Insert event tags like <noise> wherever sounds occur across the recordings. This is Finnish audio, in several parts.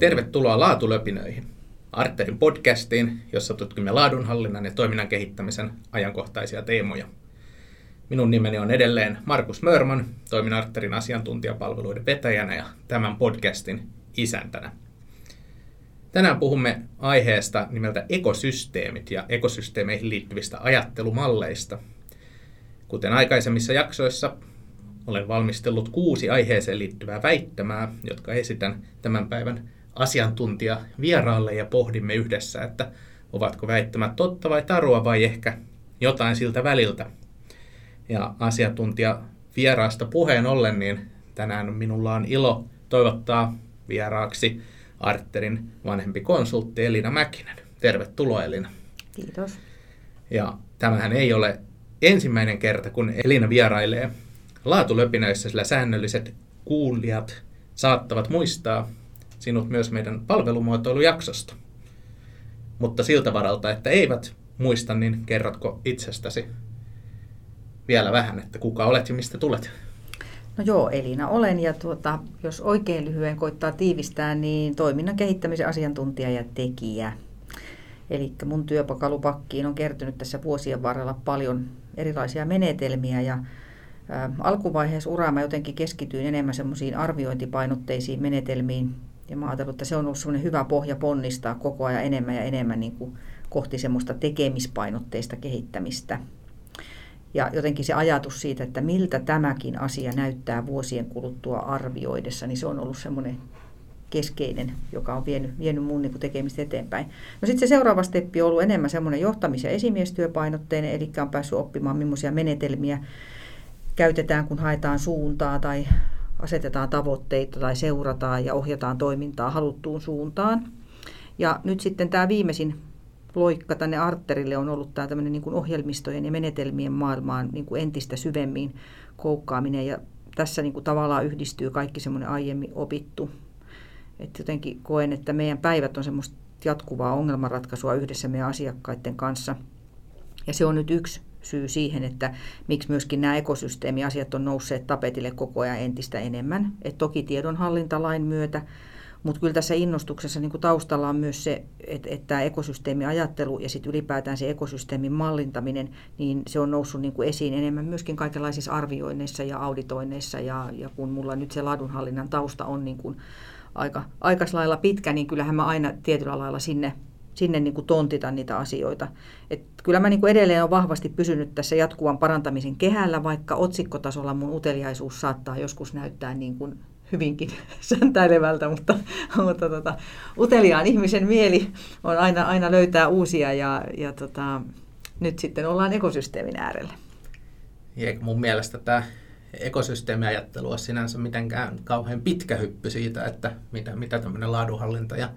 Tervetuloa Laatulöpinöihin, Arterin podcastiin, jossa tutkimme laadunhallinnan ja toiminnan kehittämisen ajankohtaisia teemoja. Minun nimeni on edelleen Markus Mörman, toimin Arterin asiantuntijapalveluiden vetäjänä ja tämän podcastin isäntänä. Tänään puhumme aiheesta nimeltä ekosysteemit ja ekosysteemeihin liittyvistä ajattelumalleista. Kuten aikaisemmissa jaksoissa, olen valmistellut kuusi aiheeseen liittyvää väittämää, jotka esitän tämän päivän asiantuntija vieraalle ja pohdimme yhdessä, että ovatko väittämät totta vai tarua vai ehkä jotain siltä väliltä. Ja asiantuntija vieraasta puheen ollen, niin tänään minulla on ilo toivottaa vieraaksi Arterin vanhempi konsultti Elina Mäkinen. Tervetuloa Elina. Kiitos. Ja tämähän ei ole ensimmäinen kerta, kun Elina vierailee laatulöpinöissä, sillä säännölliset kuulijat saattavat muistaa sinut myös meidän palvelumuotoilujaksosta. Mutta siltä varalta, että eivät muista, niin kerrotko itsestäsi vielä vähän, että kuka olet ja mistä tulet? No joo, Elina olen ja tuota, jos oikein lyhyen koittaa tiivistää, niin toiminnan kehittämisen asiantuntija ja tekijä. Eli mun työpakalupakkiin on kertynyt tässä vuosien varrella paljon erilaisia menetelmiä ja ä, alkuvaiheessa uraa mä jotenkin keskityin enemmän semmoisiin arviointipainotteisiin menetelmiin ja mä ajattelin, että se on ollut semmoinen hyvä pohja ponnistaa koko ajan enemmän ja enemmän niin kuin kohti semmoista tekemispainotteista kehittämistä. Ja jotenkin se ajatus siitä, että miltä tämäkin asia näyttää vuosien kuluttua arvioidessa, niin se on ollut semmoinen keskeinen, joka on vienyt, vienyt mun niin tekemistä eteenpäin. No sitten se seuraava steppi on ollut enemmän semmoinen johtamis- ja esimiestyöpainotteinen, eli on päässyt oppimaan, millaisia menetelmiä käytetään, kun haetaan suuntaa tai asetetaan tavoitteita tai seurataan ja ohjataan toimintaa haluttuun suuntaan. Ja nyt sitten tämä viimeisin loikka tänne arterille on ollut tämä tämmöinen niin kuin ohjelmistojen ja menetelmien maailmaan niin kuin entistä syvemmin koukkaaminen. Ja tässä niin kuin tavallaan yhdistyy kaikki semmoinen aiemmin opittu. Et jotenkin koen, että meidän päivät on semmoista jatkuvaa ongelmanratkaisua yhdessä meidän asiakkaiden kanssa. Ja se on nyt yksi syy siihen, että miksi myöskin nämä ekosysteemiasiat on nousseet tapetille koko ajan entistä enemmän. Et toki tiedonhallintalain myötä, mutta kyllä tässä innostuksessa niin taustalla on myös se, että, tämä ekosysteemiajattelu ja sitten ylipäätään se ekosysteemin mallintaminen, niin se on noussut niin kuin esiin enemmän myöskin kaikenlaisissa arvioinneissa ja auditoinneissa. Ja, ja kun mulla nyt se laadunhallinnan tausta on niin kuin aika, aika lailla pitkä, niin kyllähän mä aina tietyllä lailla sinne sinne niin kuin tontita niitä asioita. Et kyllä mä niin kuin edelleen olen vahvasti pysynyt tässä jatkuvan parantamisen kehällä, vaikka otsikkotasolla mun uteliaisuus saattaa joskus näyttää niin kuin hyvinkin <laughs> säntäilevältä, mutta, mutta tota, uteliaan ihmisen mieli on aina, aina löytää uusia ja, ja tota, nyt sitten ollaan ekosysteemin äärellä. Eikä mun mielestä tämä ekosysteemiajattelu on sinänsä mitenkään kauhean pitkä hyppy siitä, että mitä, mitä tämmöinen laadunhallinta ja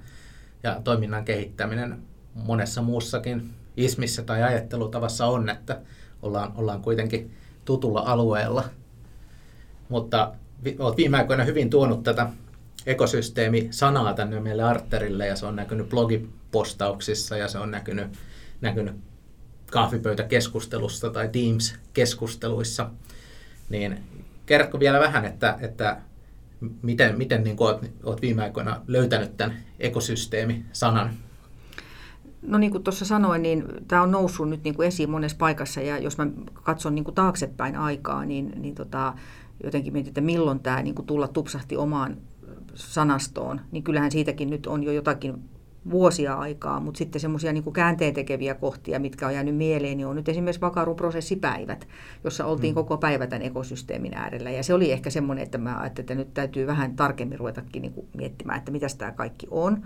ja toiminnan kehittäminen monessa muussakin ismissä tai ajattelutavassa on, että ollaan, ollaan kuitenkin tutulla alueella. Mutta olet viime aikoina hyvin tuonut tätä ekosysteemi-sanaa tänne meille Arterille ja se on näkynyt blogipostauksissa ja se on näkynyt, näkynyt kahvipöytäkeskustelussa tai Teams-keskusteluissa. Niin kerrotko vielä vähän, että, että miten, miten niin olet, olet viime aikoina löytänyt tämän ekosysteemi-sanan? No niin kuin tuossa sanoin, niin tämä on noussut nyt niin kuin esiin monessa paikassa ja jos mä katson niin kuin taaksepäin aikaa, niin, niin tota, jotenkin mietin, että milloin tämä niin kuin tulla tupsahti omaan sanastoon, niin kyllähän siitäkin nyt on jo jotakin vuosia aikaa, mutta sitten semmoisia niin käänteen tekeviä kohtia, mitkä on jäänyt mieleen, niin on nyt esimerkiksi vakaruprosessipäivät, jossa oltiin mm. koko päivä tämän ekosysteemin äärellä. Ja se oli ehkä semmoinen, että mä ajattelin, että nyt täytyy vähän tarkemmin ruvetakin niin kuin miettimään, että mitä tämä kaikki on.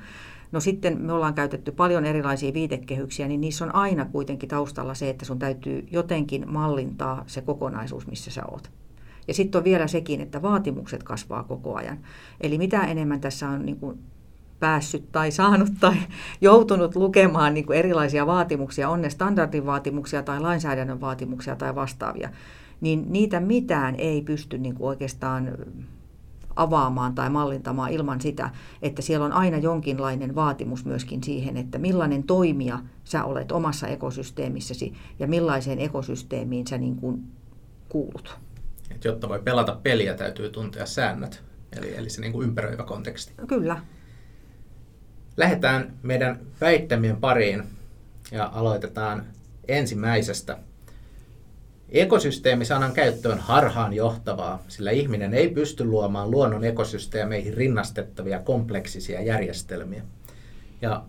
No sitten me ollaan käytetty paljon erilaisia viitekehyksiä, niin niissä on aina kuitenkin taustalla se, että sun täytyy jotenkin mallintaa se kokonaisuus, missä sä oot. Ja sitten on vielä sekin, että vaatimukset kasvaa koko ajan. Eli mitä enemmän tässä on niin kuin päässyt tai saanut tai <laughs> joutunut lukemaan niin kuin erilaisia vaatimuksia, on ne standardin vaatimuksia tai lainsäädännön vaatimuksia tai vastaavia, niin niitä mitään ei pysty niin kuin oikeastaan avaamaan tai mallintamaan ilman sitä, että siellä on aina jonkinlainen vaatimus myöskin siihen, että millainen toimija sä olet omassa ekosysteemissäsi ja millaiseen ekosysteemiin sä niin kuin kuulut. Et jotta voi pelata peliä, täytyy tuntea säännöt, eli, eli se niin kuin ympäröivä konteksti. Kyllä, Lähdetään meidän väittämien pariin ja aloitetaan ensimmäisestä. Ekosysteemisanan käyttö on harhaan johtavaa, sillä ihminen ei pysty luomaan luonnon ekosysteemeihin rinnastettavia kompleksisia järjestelmiä. Ja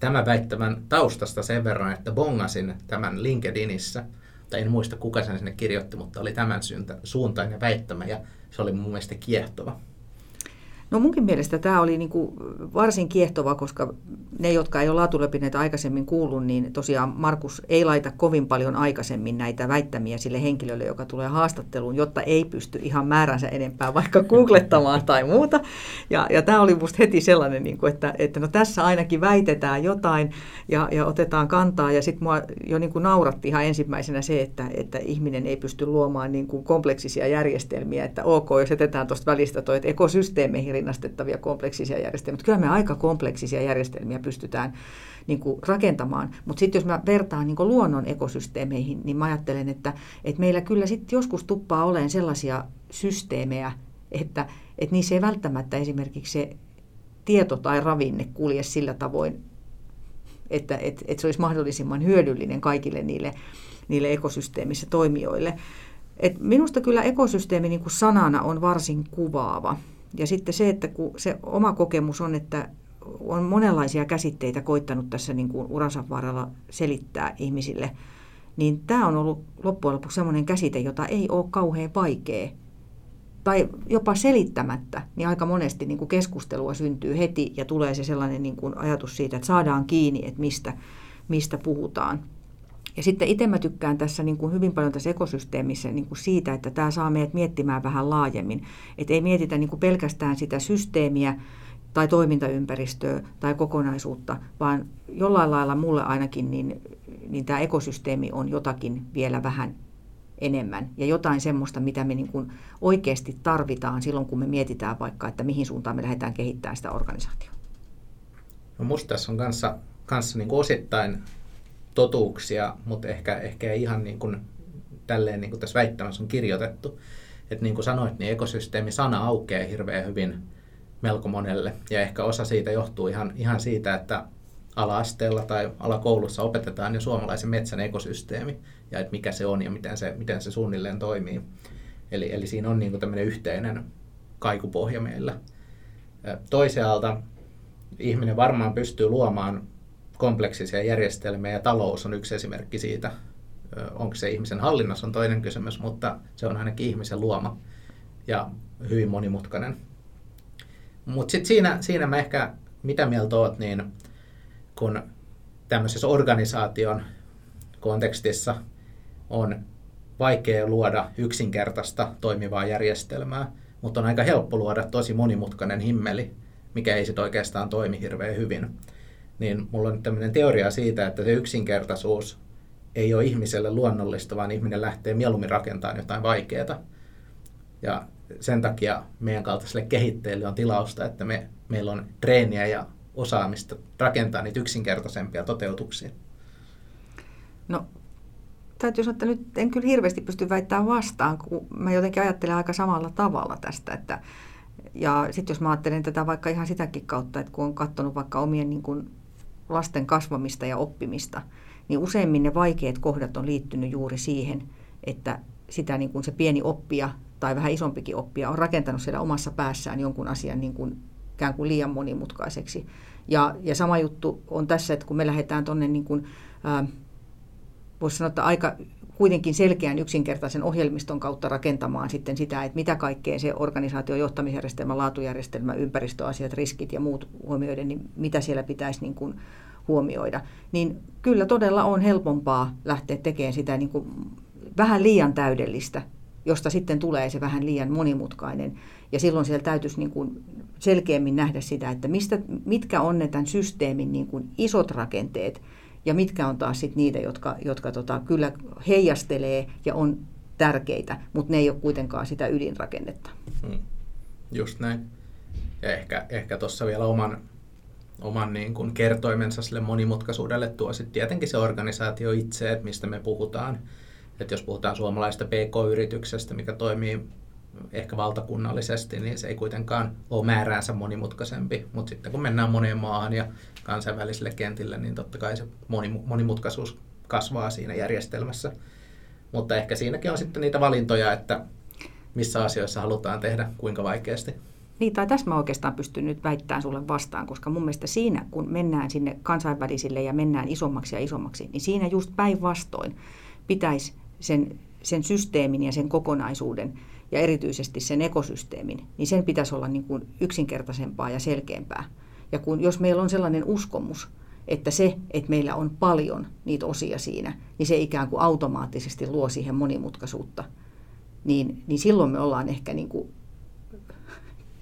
tämä väittämän taustasta sen verran, että bongasin tämän LinkedInissä, tai en muista kuka sen sinne kirjoitti, mutta oli tämän suuntainen väittämä ja se oli mun mielestä kiehtova. No munkin mielestä tämä oli niin kuin varsin kiehtova, koska ne, jotka ei ole laatulepineitä aikaisemmin kuullut, niin tosiaan Markus ei laita kovin paljon aikaisemmin näitä väittämiä sille henkilölle, joka tulee haastatteluun, jotta ei pysty ihan määränsä enempää vaikka googlettamaan tai muuta. Ja, ja tämä oli musta heti sellainen, niin kuin, että, että no tässä ainakin väitetään jotain ja, ja otetaan kantaa. Ja sitten mua jo niin kuin nauratti ihan ensimmäisenä se, että, että ihminen ei pysty luomaan niin kuin kompleksisia järjestelmiä, että ok, jos jätetään tuosta välistä että ekosysteemeihin rinnastettavia kompleksisia järjestelmiä. Mutta kyllä me aika kompleksisia järjestelmiä pystytään niin kuin rakentamaan. Mutta sitten jos mä vertaan niin kuin luonnon ekosysteemeihin, niin mä ajattelen, että, että meillä kyllä sitten joskus tuppaa olemaan sellaisia systeemejä, että, että niissä ei välttämättä esimerkiksi se tieto tai ravinne kulje sillä tavoin, että, että, että se olisi mahdollisimman hyödyllinen kaikille niille, niille ekosysteemissä toimijoille. Et minusta kyllä ekosysteemi niin kuin sanana on varsin kuvaava. Ja sitten se, että kun se oma kokemus on, että on monenlaisia käsitteitä koittanut tässä niin kuin uransa varrella selittää ihmisille, niin tämä on ollut loppujen lopuksi sellainen käsite, jota ei ole kauhean vaikea tai jopa selittämättä, niin aika monesti niin kuin keskustelua syntyy heti ja tulee se sellainen niin kuin ajatus siitä, että saadaan kiinni, että mistä, mistä puhutaan. Ja sitten itse mä tykkään tässä niin kuin hyvin paljon tässä ekosysteemissä niin kuin siitä, että tämä saa meidät miettimään vähän laajemmin. Että ei mietitä niin kuin pelkästään sitä systeemiä tai toimintaympäristöä tai kokonaisuutta, vaan jollain lailla mulle ainakin niin, niin tämä ekosysteemi on jotakin vielä vähän enemmän ja jotain semmoista, mitä me niin kuin oikeasti tarvitaan silloin, kun me mietitään vaikka, että mihin suuntaan me lähdetään kehittämään sitä organisaatiota. No musta tässä on kanssa, kanssa niin osittain totuuksia, mutta ehkä, ehkä ei ihan niin kuin, tälleen niin kuin tässä väittämässä on kirjoitettu. Että niin kuin sanoit, niin ekosysteemi-sana aukeaa hirveän hyvin melko monelle. Ja ehkä osa siitä johtuu ihan, ihan siitä, että ala-asteella tai alakoulussa opetetaan jo suomalaisen metsän ekosysteemi ja että mikä se on ja miten se, miten se suunnilleen toimii. Eli, eli siinä on niin kuin tämmöinen yhteinen kaikupohja meillä. Toisaalta ihminen varmaan pystyy luomaan kompleksisia järjestelmiä ja talous on yksi esimerkki siitä. Onko se ihmisen hallinnassa on toinen kysymys, mutta se on ainakin ihmisen luoma ja hyvin monimutkainen. Mutta sitten siinä, siinä mä ehkä, mitä mieltä oot, niin kun tämmöisessä organisaation kontekstissa on vaikea luoda yksinkertaista toimivaa järjestelmää, mutta on aika helppo luoda tosi monimutkainen himmeli, mikä ei sitten oikeastaan toimi hirveän hyvin niin mulla on tämmöinen teoria siitä, että se yksinkertaisuus ei ole ihmiselle luonnollista, vaan ihminen lähtee mieluummin rakentamaan jotain vaikeaa. Ja sen takia meidän kaltaiselle kehittäjille on tilausta, että me, meillä on treeniä ja osaamista rakentaa niitä yksinkertaisempia toteutuksia. No, täytyy sanoa, että nyt en kyllä hirveästi pysty väittämään vastaan, kun mä jotenkin ajattelen aika samalla tavalla tästä, että ja sitten jos mä ajattelen tätä vaikka ihan sitäkin kautta, että kun on katsonut vaikka omien niin kuin lasten kasvamista ja oppimista, niin useimmin ne vaikeat kohdat on liittynyt juuri siihen, että sitä niin kuin se pieni oppija tai vähän isompikin oppija on rakentanut siellä omassa päässään jonkun asian niin kuin, ikään kuin liian monimutkaiseksi. Ja, ja sama juttu on tässä, että kun me lähdetään tuonne, niin voisi sanoa, että aika kuitenkin selkeän yksinkertaisen ohjelmiston kautta rakentamaan sitten sitä, että mitä kaikkea se organisaatio, johtamisjärjestelmä, laatujärjestelmä, ympäristöasiat, riskit ja muut huomioiden, niin mitä siellä pitäisi niin kuin huomioida. Niin kyllä todella on helpompaa lähteä tekemään sitä niin kuin vähän liian täydellistä, josta sitten tulee se vähän liian monimutkainen. Ja silloin siellä täytyisi niin kuin selkeämmin nähdä sitä, että mistä, mitkä on ne tämän systeemin niin kuin isot rakenteet, ja mitkä on taas sit niitä, jotka, jotka tota, kyllä heijastelee ja on tärkeitä, mutta ne ei ole kuitenkaan sitä ydinrakennetta. Hmm. Just näin. Ja ehkä, ehkä tuossa vielä oman, oman niin kuin kertoimensa sille monimutkaisuudelle tuo sitten tietenkin se organisaatio itse, että mistä me puhutaan. Että jos puhutaan suomalaista PK-yrityksestä, mikä toimii ehkä valtakunnallisesti, niin se ei kuitenkaan ole määräänsä monimutkaisempi. Mutta sitten kun mennään moneen maahan ja kansainvälisille kentille, niin totta kai se monimutkaisuus kasvaa siinä järjestelmässä. Mutta ehkä siinäkin on sitten niitä valintoja, että missä asioissa halutaan tehdä, kuinka vaikeasti. Niin, tai tässä mä oikeastaan pystyn nyt väittämään sulle vastaan, koska mun mielestä siinä, kun mennään sinne kansainvälisille ja mennään isommaksi ja isommaksi, niin siinä just päinvastoin pitäisi sen, sen systeemin ja sen kokonaisuuden ja erityisesti sen ekosysteemin, niin sen pitäisi olla niin kuin yksinkertaisempaa ja selkeämpää. Ja kun, jos meillä on sellainen uskomus, että se, että meillä on paljon niitä osia siinä, niin se ikään kuin automaattisesti luo siihen monimutkaisuutta, niin, niin silloin me ollaan ehkä niin kuin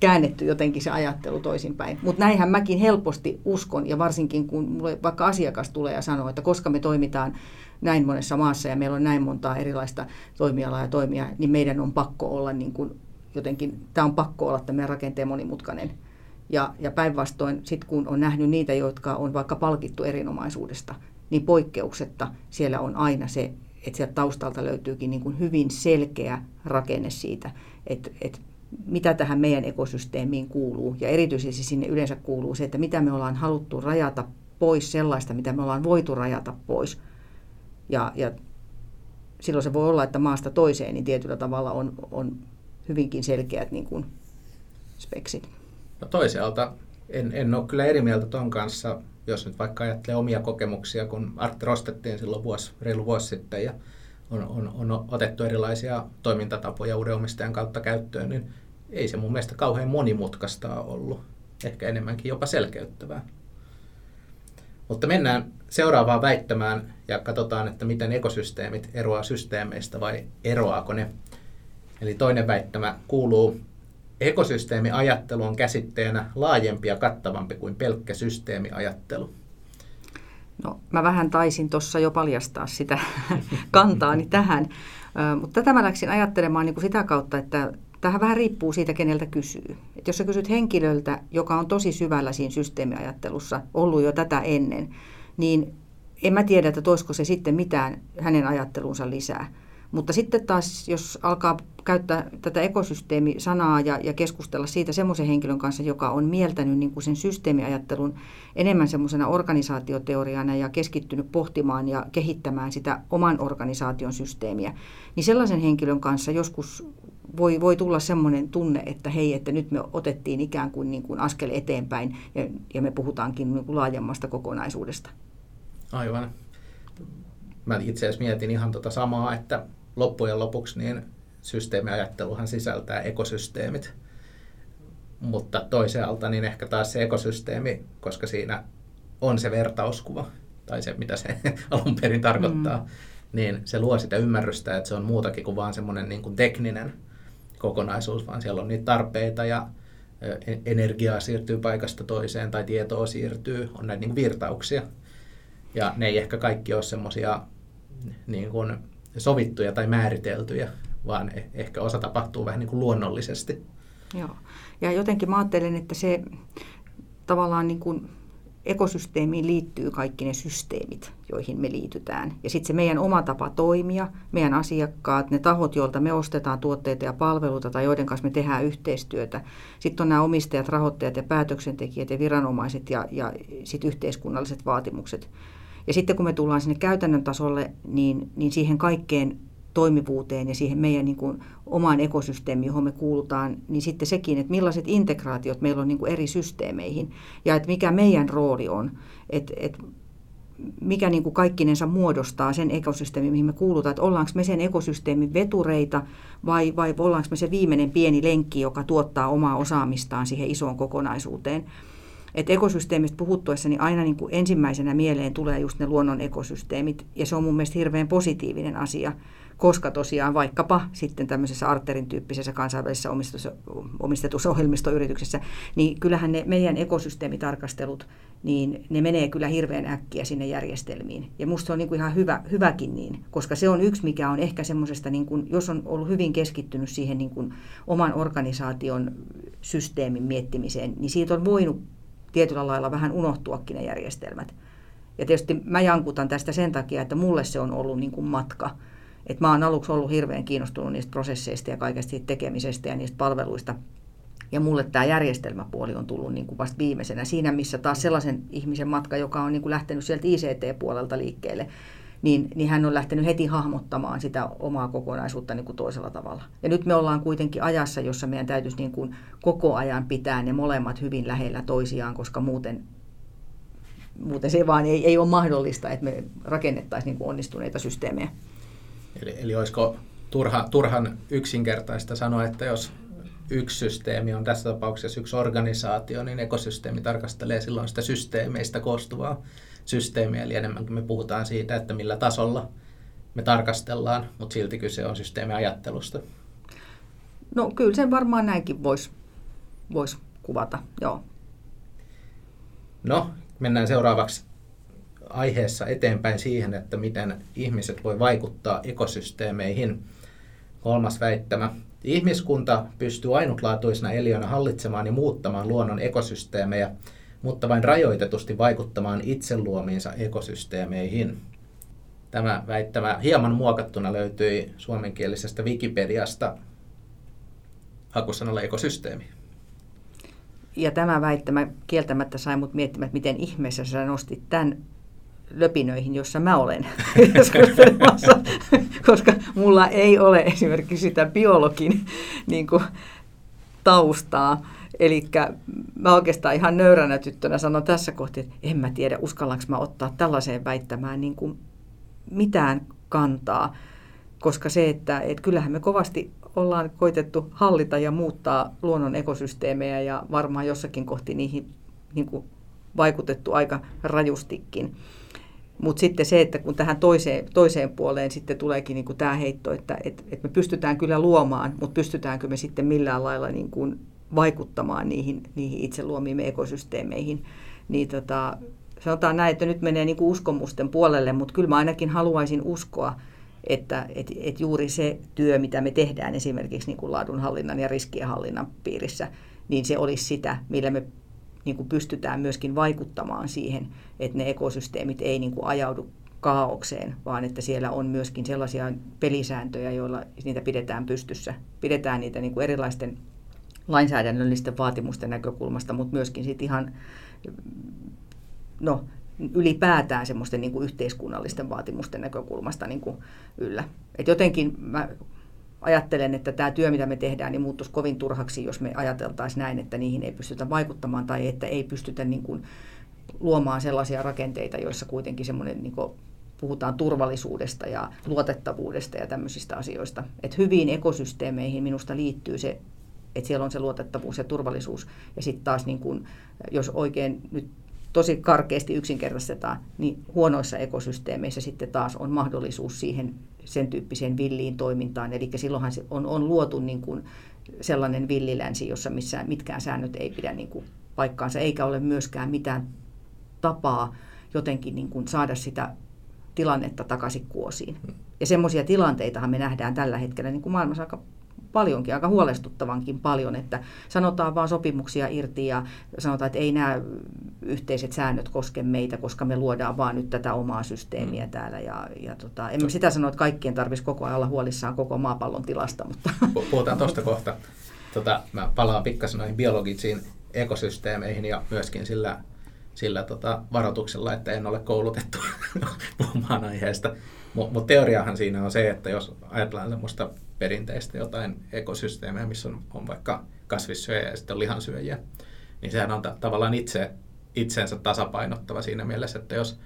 käännetty jotenkin se ajattelu toisinpäin. Mutta näinhän mäkin helposti uskon, ja varsinkin kun mulle vaikka asiakas tulee ja sanoo, että koska me toimitaan näin monessa maassa ja meillä on näin montaa erilaista toimialaa ja toimia, niin meidän on pakko olla niin kuin jotenkin, tämä on pakko olla tämä rakenteen monimutkainen. Ja, ja päinvastoin, sit kun on nähnyt niitä, jotka on vaikka palkittu erinomaisuudesta, niin poikkeuksetta siellä on aina se, että sieltä taustalta löytyykin niin kuin hyvin selkeä rakenne siitä, että, että mitä tähän meidän ekosysteemiin kuuluu. Ja erityisesti sinne yleensä kuuluu se, että mitä me ollaan haluttu rajata pois sellaista, mitä me ollaan voitu rajata pois. Ja, ja silloin se voi olla, että maasta toiseen niin tietyllä tavalla on, on hyvinkin selkeät niin kuin speksit. No toisaalta en, en ole kyllä eri mieltä tuon kanssa, jos nyt vaikka ajattelee omia kokemuksia, kun Artti rostettiin silloin vuosi, reilu vuosi sitten ja on, on, on otettu erilaisia toimintatapoja uuden omistajan kautta käyttöön, niin ei se mun mielestä kauhean monimutkaista ollut. Ehkä enemmänkin jopa selkeyttävää. Mutta mennään seuraavaan väittämään ja katsotaan, että miten ekosysteemit eroaa systeemeistä vai eroaako ne. Eli toinen väittämä kuuluu, ekosysteemiajattelu on käsitteenä laajempi ja kattavampi kuin pelkkä systeemiajattelu. No, mä vähän taisin tuossa jo paljastaa sitä <laughs> kantaani tähän, mutta tätä mä läksin ajattelemaan niin kuin sitä kautta, että tähän vähän riippuu siitä, keneltä kysyy. Et jos sä kysyt henkilöltä, joka on tosi syvällä siinä systeemiajattelussa, ollut jo tätä ennen, niin en mä tiedä, että toisko se sitten mitään hänen ajattelunsa lisää. Mutta sitten taas, jos alkaa käyttää tätä ekosysteemisanaa ja, ja keskustella siitä semmoisen henkilön kanssa, joka on mieltänyt niin kuin sen systeemiajattelun enemmän semmoisena organisaatioteoriana ja keskittynyt pohtimaan ja kehittämään sitä oman organisaation systeemiä, niin sellaisen henkilön kanssa joskus voi, voi tulla semmoinen tunne, että hei, että nyt me otettiin ikään kuin, niin kuin askel eteenpäin ja, ja me puhutaankin niin kuin laajemmasta kokonaisuudesta. Aivan. Mä itse asiassa mietin ihan tota samaa, että loppujen lopuksi niin systeemiajatteluhan sisältää ekosysteemit, mutta toisaalta niin ehkä taas se ekosysteemi, koska siinä on se vertauskuva, tai se mitä se <laughs> alun perin tarkoittaa, mm. niin se luo sitä ymmärrystä, että se on muutakin kuin vaan semmoinen niin kuin tekninen kokonaisuus, vaan siellä on niitä tarpeita ja e-, energiaa siirtyy paikasta toiseen tai tietoa siirtyy, on näitä niin kuin virtauksia. Ja ne ei ehkä kaikki ole semmoisia niin kuin sovittuja tai määriteltyjä, vaan e-, ehkä osa tapahtuu vähän niin kuin luonnollisesti. Joo. Ja jotenkin mä ajattelen, että se tavallaan niin kuin ekosysteemiin liittyy kaikki ne systeemit, joihin me liitytään. Ja sitten se meidän oma tapa toimia, meidän asiakkaat, ne tahot, joilta me ostetaan tuotteita ja palveluita tai joiden kanssa me tehdään yhteistyötä. Sitten on nämä omistajat, rahoittajat ja päätöksentekijät ja viranomaiset ja, ja sitten yhteiskunnalliset vaatimukset. Ja sitten kun me tullaan sinne käytännön tasolle, niin, niin siihen kaikkeen toimivuuteen ja siihen meidän niin kuin omaan ekosysteemiin, johon me kuulutaan, niin sitten sekin, että millaiset integraatiot meillä on niin kuin eri systeemeihin. Ja että mikä meidän rooli on, että, että mikä niin kuin kaikkinensa muodostaa sen ekosysteemin, mihin me kuulutaan, että ollaanko me sen ekosysteemin vetureita vai, vai ollaanko me se viimeinen pieni lenkki, joka tuottaa omaa osaamistaan siihen isoon kokonaisuuteen. Et ekosysteemistä puhuttuessa niin aina niin kuin ensimmäisenä mieleen tulee just ne luonnon ekosysteemit, ja se on mun mielestä hirveän positiivinen asia, koska tosiaan vaikkapa sitten tämmöisessä Arterin tyyppisessä kansainvälisessä omistetussa ohjelmistoyrityksessä, niin kyllähän ne meidän ekosysteemitarkastelut, niin ne menee kyllä hirveän äkkiä sinne järjestelmiin. Ja musta se on niin kuin ihan hyvä, hyväkin niin, koska se on yksi, mikä on ehkä semmoisesta, niin jos on ollut hyvin keskittynyt siihen niin kuin oman organisaation systeemin miettimiseen, niin siitä on voinut tietyllä lailla vähän unohtuakin ne järjestelmät. Ja tietysti mä jankutan tästä sen takia, että mulle se on ollut niin kuin matka, Et mä oon aluksi ollut hirveän kiinnostunut niistä prosesseista ja kaikesta siitä tekemisestä ja niistä palveluista. Ja mulle tämä järjestelmäpuoli on tullut niin kuin vasta viimeisenä. Siinä, missä taas sellaisen ihmisen matka, joka on niin kuin lähtenyt sieltä ICT-puolelta liikkeelle, niin, niin hän on lähtenyt heti hahmottamaan sitä omaa kokonaisuutta niin kuin toisella tavalla. Ja nyt me ollaan kuitenkin ajassa, jossa meidän täytyisi niin kuin koko ajan pitää ne molemmat hyvin lähellä toisiaan, koska muuten, muuten se vaan ei, ei ole mahdollista, että me rakennettaisiin niin kuin onnistuneita systeemejä. Eli, eli olisiko turha, turhan yksinkertaista sanoa, että jos yksi systeemi on tässä tapauksessa yksi organisaatio, niin ekosysteemi tarkastelee silloin sitä systeemeistä koostuvaa systeemiä, eli enemmänkin me puhutaan siitä, että millä tasolla me tarkastellaan, mutta silti kyse on systeemiajattelusta. No kyllä sen varmaan näinkin voisi vois kuvata, joo. No, mennään seuraavaksi aiheessa eteenpäin siihen, että miten ihmiset voi vaikuttaa ekosysteemeihin. Kolmas väittämä. Ihmiskunta pystyy ainutlaatuisena eliönä hallitsemaan ja muuttamaan luonnon ekosysteemejä, mutta vain rajoitetusti vaikuttamaan itse luomiinsa ekosysteemeihin. Tämä väittämä hieman muokattuna löytyi suomenkielisestä Wikipediasta hakusanalla ekosysteemi. Ja tämä väittämä kieltämättä sai mut miettimään, että miten ihmeessä sä nostit tämän löpinöihin, jossa mä olen <laughs> koska mulla ei ole esimerkiksi sitä biologin niin kuin, taustaa. Eli mä oikeastaan ihan nöyränä tyttönä sanon tässä kohti, että en mä tiedä, uskallanko mä ottaa tällaiseen väittämään niin kuin mitään kantaa. Koska se, että, että kyllähän me kovasti ollaan koitettu hallita ja muuttaa luonnon ekosysteemejä ja varmaan jossakin kohti niihin niin kuin vaikutettu aika rajustikin. Mutta sitten se, että kun tähän toiseen, toiseen puoleen sitten tuleekin niin tämä heitto, että et, et me pystytään kyllä luomaan, mutta pystytäänkö me sitten millään lailla niin kuin vaikuttamaan niihin, niihin itse luomiimme ekosysteemeihin, niin tota, sanotaan näin, että nyt menee niin kuin uskomusten puolelle, mutta kyllä mä ainakin haluaisin uskoa, että et, et juuri se työ, mitä me tehdään esimerkiksi niin kuin laadunhallinnan ja riskienhallinnan piirissä, niin se olisi sitä, millä me niin kuin pystytään myöskin vaikuttamaan siihen, että ne ekosysteemit ei niin kuin ajaudu kaaukseen, vaan että siellä on myöskin sellaisia pelisääntöjä, joilla niitä pidetään pystyssä. Pidetään niitä niin kuin erilaisten lainsäädännöllisten vaatimusten näkökulmasta, mutta myöskin sit ihan no, ylipäätään semmoisten niin kuin yhteiskunnallisten vaatimusten näkökulmasta niin kuin yllä. Et jotenkin mä ajattelen, että tämä työ, mitä me tehdään, niin muuttuisi kovin turhaksi, jos me ajateltaisiin näin, että niihin ei pystytä vaikuttamaan tai että ei pystytä niin kuin luomaan sellaisia rakenteita, joissa kuitenkin semmoinen niin kuin puhutaan turvallisuudesta ja luotettavuudesta ja tämmöisistä asioista. Et hyviin ekosysteemeihin minusta liittyy se, että siellä on se luotettavuus ja turvallisuus. Ja sitten taas, niin kun, jos oikein nyt tosi karkeasti yksinkertaistetaan, niin huonoissa ekosysteemeissä sitten taas on mahdollisuus siihen sen tyyppiseen villiin toimintaan. Eli silloinhan se on, on luotu niin kuin sellainen villilänsi, jossa missään, mitkään säännöt ei pidä niin kuin paikkaansa, eikä ole myöskään mitään tapaa jotenkin niin kuin saada sitä tilannetta takaisin kuosiin. Ja semmoisia tilanteitahan me nähdään tällä hetkellä niin kuin maailmassa aika paljonkin, aika huolestuttavankin paljon, että sanotaan vaan sopimuksia irti ja sanotaan, että ei nämä yhteiset säännöt koske meitä, koska me luodaan vaan nyt tätä omaa systeemiä mm. täällä. Ja, ja tota, en sitä sano, että kaikkien tarvitsisi koko ajan olla huolissaan koko maapallon tilasta. Mutta. <laughs> Puhutaan tuosta kohta. Tota, mä palaan pikkasen noihin biologisiin ekosysteemeihin ja myöskin sillä, sillä tota, varoituksella, että en ole koulutettu <laughs> puhumaan aiheesta. Mutta mut teoriahan siinä on se, että jos ajatellaan semmoista perinteistä jotain ekosysteemejä, missä on, on vaikka kasvissyöjä ja sitten lihansyöjiä, niin sehän on ta- tavallaan itse, itsensä tasapainottava siinä mielessä, että jos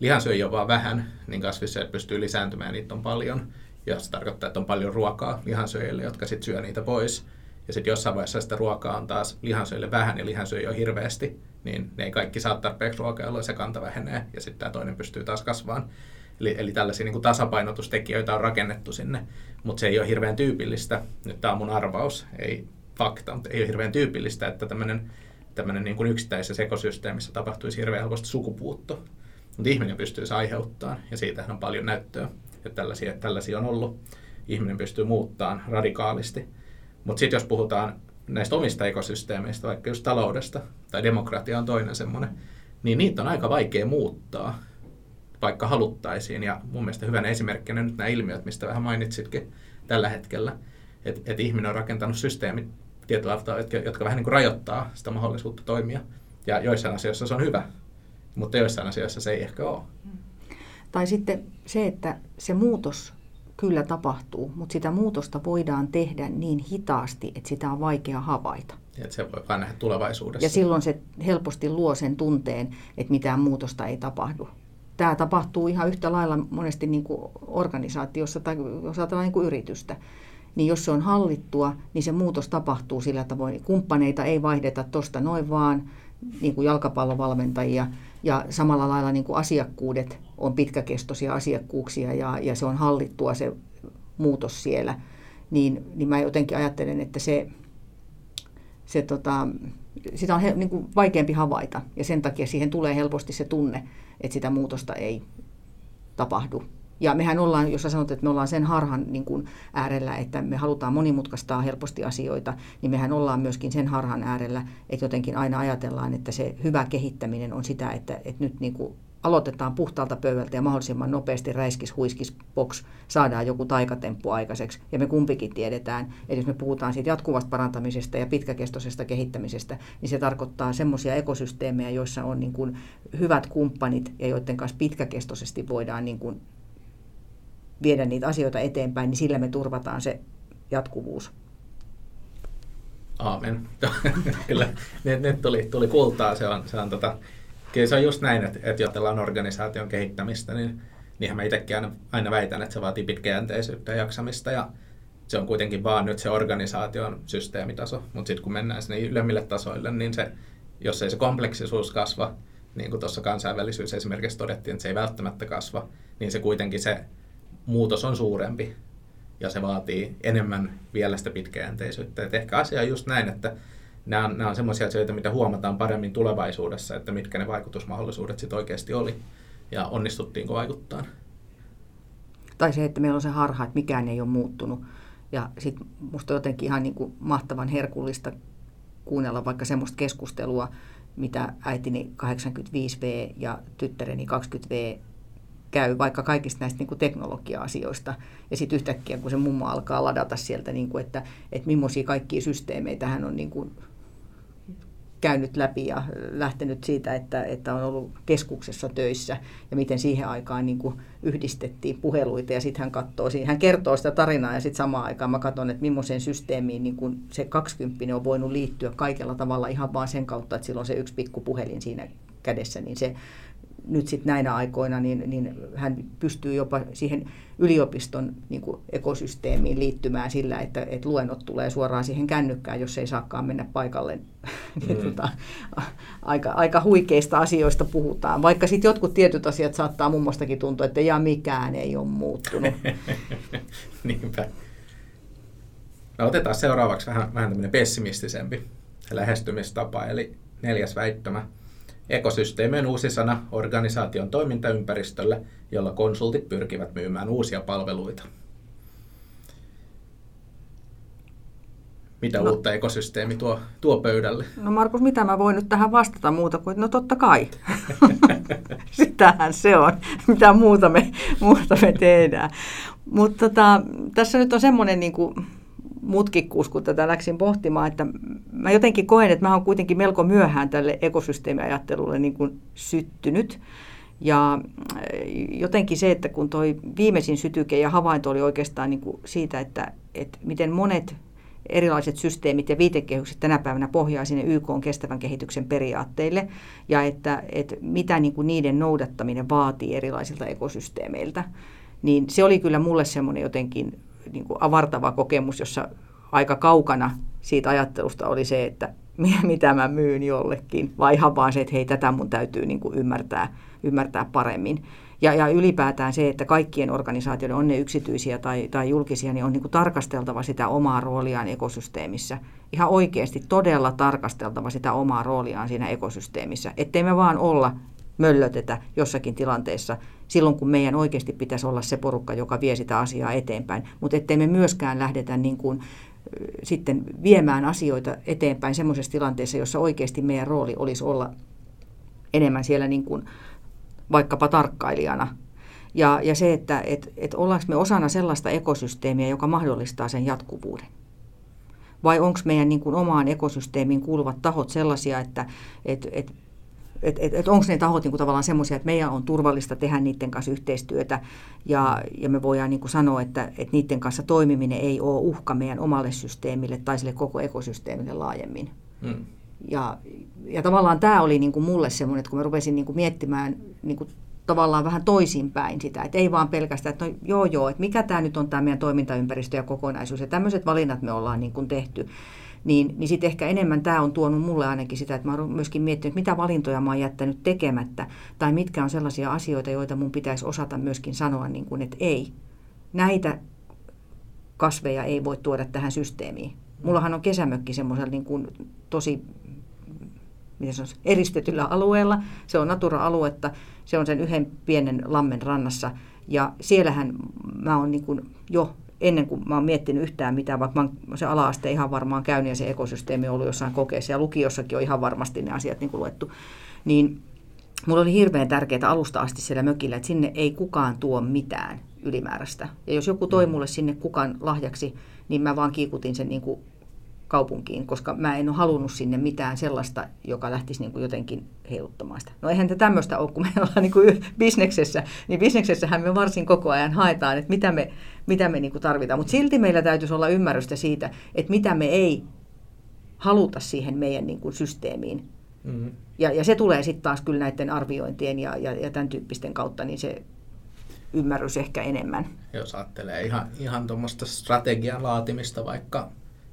lihansyöjiä on vaan vähän, niin kasvissyöjät pystyy lisääntymään ja niitä on paljon. Ja se tarkoittaa, että on paljon ruokaa lihansyöjille, jotka sitten syö niitä pois. Ja sitten jossain vaiheessa sitä ruokaa on taas lihansyöjille vähän ja lihansyöjiä on hirveästi, niin ne ei kaikki saa tarpeeksi ruokaa, jolloin se kanta vähenee ja sitten tämä toinen pystyy taas kasvamaan. Eli, eli tällaisia niin kuin tasapainotustekijöitä on rakennettu sinne, mutta se ei ole hirveän tyypillistä. Nyt tämä on mun arvaus, ei fakta, mutta ei ole hirveän tyypillistä, että tämmöinen, tämmöinen niin kuin yksittäisessä ekosysteemissä tapahtuisi hirveän helposti sukupuutto. Mutta ihminen pystyy se aiheuttamaan, ja siitä on paljon näyttöä, että tällaisia, tällaisia on ollut. Ihminen pystyy muuttamaan radikaalisti. Mutta sitten jos puhutaan näistä omista ekosysteemeistä, vaikka just taloudesta, tai demokratia on toinen semmoinen, niin niitä on aika vaikea muuttaa vaikka haluttaisiin. Ja mun mielestä hyvänä esimerkkinä nyt nämä ilmiöt, mistä vähän mainitsitkin tällä hetkellä, että et ihminen on rakentanut systeemit tietyllä tavalla, jotka, jotka vähän niin kuin rajoittaa sitä mahdollisuutta toimia. Ja joissain asioissa se on hyvä, mutta joissain asioissa se ei ehkä ole. Tai sitten se, että se muutos kyllä tapahtuu, mutta sitä muutosta voidaan tehdä niin hitaasti, että sitä on vaikea havaita. Ja että se voi vain nähdä tulevaisuudessa. Ja silloin se helposti luo sen tunteen, että mitään muutosta ei tapahdu. Tämä tapahtuu ihan yhtä lailla monesti niin kuin organisaatiossa tai jos niin kuin yritystä. Niin jos se on hallittua, niin se muutos tapahtuu sillä tavoin. Kumppaneita ei vaihdeta tuosta noin vaan, niin kuin jalkapallovalmentajia, ja samalla lailla niin kuin asiakkuudet on pitkäkestoisia asiakkuuksia ja, ja se on hallittua se muutos siellä, niin, niin mä jotenkin ajattelen, että se, se tota, sitä on he, niin kuin vaikeampi havaita ja sen takia siihen tulee helposti se tunne, että sitä muutosta ei tapahdu. Ja mehän ollaan, jos sä sanot, että me ollaan sen harhan niin kuin äärellä, että me halutaan monimutkaistaa helposti asioita, niin mehän ollaan myöskin sen harhan äärellä, että jotenkin aina ajatellaan, että se hyvä kehittäminen on sitä, että, että nyt niin kuin aloitetaan puhtaalta pöydältä ja mahdollisimman nopeasti räiskis, huiskis, box, saadaan joku taikatemppu aikaiseksi. Ja me kumpikin tiedetään, että jos me puhutaan siitä jatkuvasta parantamisesta ja pitkäkestoisesta kehittämisestä, niin se tarkoittaa semmoisia ekosysteemejä, joissa on niin kuin hyvät kumppanit ja joiden kanssa pitkäkestoisesti voidaan niin kuin viedä niitä asioita eteenpäin, niin sillä me turvataan se jatkuvuus. Aamen. <laughs> Kyllä, nyt, tuli, tuli kultaa. Se on, se on tota, kyllä se on just näin, että, että jotellaan organisaation kehittämistä, niin niinhän mä itsekin aina, aina väitän, että se vaatii pitkäjänteisyyttä ja jaksamista ja se on kuitenkin vaan nyt se organisaation systeemitaso, mutta sitten kun mennään sinne ylemmille tasoille, niin se, jos ei se kompleksisuus kasva, niin kuin tuossa kansainvälisyys esimerkiksi todettiin, että se ei välttämättä kasva, niin se kuitenkin se muutos on suurempi ja se vaatii enemmän vielä sitä pitkäjänteisyyttä. Et ehkä asia on just näin, että nämä on, on sellaisia asioita, mitä huomataan paremmin tulevaisuudessa, että mitkä ne vaikutusmahdollisuudet sitten oikeasti oli ja onnistuttiinko vaikuttaa. Tai se, että meillä on se harha, että mikään ei ole muuttunut. Ja sitten musta on jotenkin ihan niin kuin mahtavan herkullista kuunnella vaikka semmoista keskustelua, mitä äitini 85V ja tyttäreni 20V käy vaikka kaikista näistä niin kuin teknologia-asioista. Ja sitten yhtäkkiä, kun se mummo alkaa ladata sieltä, niin kuin, että, että millaisia kaikkia systeemeitä hän on niin kuin käynyt läpi ja lähtenyt siitä, että, että on ollut keskuksessa töissä ja miten siihen aikaan niin kuin yhdistettiin puheluita. Ja sitten hän katsoo, hän kertoo sitä tarinaa ja sitten samaan aikaan mä katson, että millaiseen systeemiin niin kuin se 20 on voinut liittyä kaikella tavalla ihan vaan sen kautta, että silloin se yksi pikku puhelin siinä kädessä, niin se nyt sitten näinä aikoina, niin, niin hän pystyy jopa siihen yliopiston niin kuin ekosysteemiin liittymään sillä, että, että luennot tulee suoraan siihen kännykkään, jos ei saakaan mennä paikalle. <laughs> Niin mm. tota, aika, aika huikeista asioista puhutaan, vaikka sitten jotkut tietyt asiat saattaa mummostakin tuntua, että ja mikään ei ole muuttunut. <laughs> Niinpä. No otetaan seuraavaksi vähän, vähän tämmöinen pessimistisempi lähestymistapa, eli neljäs väittämä – Ekosysteemi on uusi sana organisaation toimintaympäristölle, jolla konsultit pyrkivät myymään uusia palveluita. Mitä no, uutta ekosysteemi tuo, tuo pöydälle? No Markus, mitä mä voin nyt tähän vastata muuta kuin, no totta kai. <laughs> Sitähän se on, mitä muuta me, muuta me tehdään. Mutta tota, tässä nyt on semmoinen niin kuin, mutkikkuus, kun tätä läksin pohtimaan, että mä jotenkin koen, että mä oon kuitenkin melko myöhään tälle ekosysteemiajattelulle niin kuin syttynyt. Ja äh, jotenkin se, että kun toi viimeisin sytyke ja havainto oli oikeastaan niin kuin siitä, että, että miten monet erilaiset systeemit ja viitekehykset tänä päivänä pohjaa sinne YK on kestävän kehityksen periaatteille ja että, että mitä niin kuin niiden noudattaminen vaatii erilaisilta ekosysteemeiltä, niin se oli kyllä mulle semmoinen jotenkin niin kuin avartava kokemus, jossa aika kaukana siitä ajattelusta oli se, että <laughs> mitä mä myyn jollekin, vai ihan vaan se, että hei, tätä mun täytyy niin kuin ymmärtää, ymmärtää paremmin. Ja, ja ylipäätään se, että kaikkien organisaatioiden, on ne yksityisiä tai, tai julkisia, niin on niin kuin tarkasteltava sitä omaa rooliaan ekosysteemissä. Ihan oikeasti todella tarkasteltava sitä omaa rooliaan siinä ekosysteemissä. Ettei me vaan olla möllötetä jossakin tilanteessa silloin, kun meidän oikeasti pitäisi olla se porukka, joka vie sitä asiaa eteenpäin. Mutta ettei me myöskään lähdetä niin kuin, sitten viemään asioita eteenpäin semmoisessa tilanteessa, jossa oikeasti meidän rooli olisi olla enemmän siellä niin kuin vaikkapa tarkkailijana. Ja, ja se, että et, et ollaanko me osana sellaista ekosysteemiä, joka mahdollistaa sen jatkuvuuden. Vai onko meidän niin kuin omaan ekosysteemiin kuuluvat tahot sellaisia, että et, et, et, et, et onko ne tahot niin kuin tavallaan semmoisia, että meidän on turvallista tehdä niiden kanssa yhteistyötä ja, ja me voidaan niin kuin sanoa, että, että niiden kanssa toimiminen ei ole uhka meidän omalle systeemille tai sille koko ekosysteemille laajemmin. Hmm. Ja, ja tavallaan tämä oli niin kuin mulle semmoinen, että kun mä rupesin niin kuin miettimään niin kuin tavallaan vähän toisinpäin sitä, että ei vaan pelkästään, että no joo joo, että mikä tämä nyt on tämä meidän toimintaympäristö ja kokonaisuus ja tämmöiset valinnat me ollaan niin kuin tehty, niin, niin sitten ehkä enemmän tämä on tuonut mulle ainakin sitä, että mä oon myöskin miettinyt, mitä valintoja mä oon jättänyt tekemättä, tai mitkä on sellaisia asioita, joita mun pitäisi osata myöskin sanoa, niin kuin, että ei, näitä kasveja ei voi tuoda tähän systeemiin. Mullahan on kesämökki semmoisella niin kuin tosi miten se on, eristetyllä alueella. Se on natura-aluetta, se on sen yhden pienen lammen rannassa. Ja siellähän mä oon niin jo ennen kuin mä oon miettinyt yhtään mitään, vaikka mä oon se ala-aste ihan varmaan käynyt ja se ekosysteemi on ollut jossain kokeessa ja lukiossakin on ihan varmasti ne asiat niin kuin luettu, niin mulla oli hirveän tärkeää alusta asti siellä mökillä, että sinne ei kukaan tuo mitään ylimääräistä. Ja jos joku toi mm. mulle sinne kukan lahjaksi, niin mä vaan kiikutin sen niin kuin kaupunkiin, koska mä en ole halunnut sinne mitään sellaista, joka lähtisi niin kuin jotenkin heiluttamaan sitä. No eihän tämmöistä ole, kun me ollaan niin kuin bisneksessä, niin bisneksessähän me varsin koko ajan haetaan, että mitä me, mitä me niin kuin tarvitaan. Mutta silti meillä täytyisi olla ymmärrystä siitä, että mitä me ei haluta siihen meidän niin kuin systeemiin. Mm-hmm. Ja, ja se tulee sitten taas kyllä näiden arviointien ja, ja, ja tämän tyyppisten kautta, niin se ymmärrys ehkä enemmän. Jos ajattelee ihan, ihan tuommoista strategian laatimista vaikka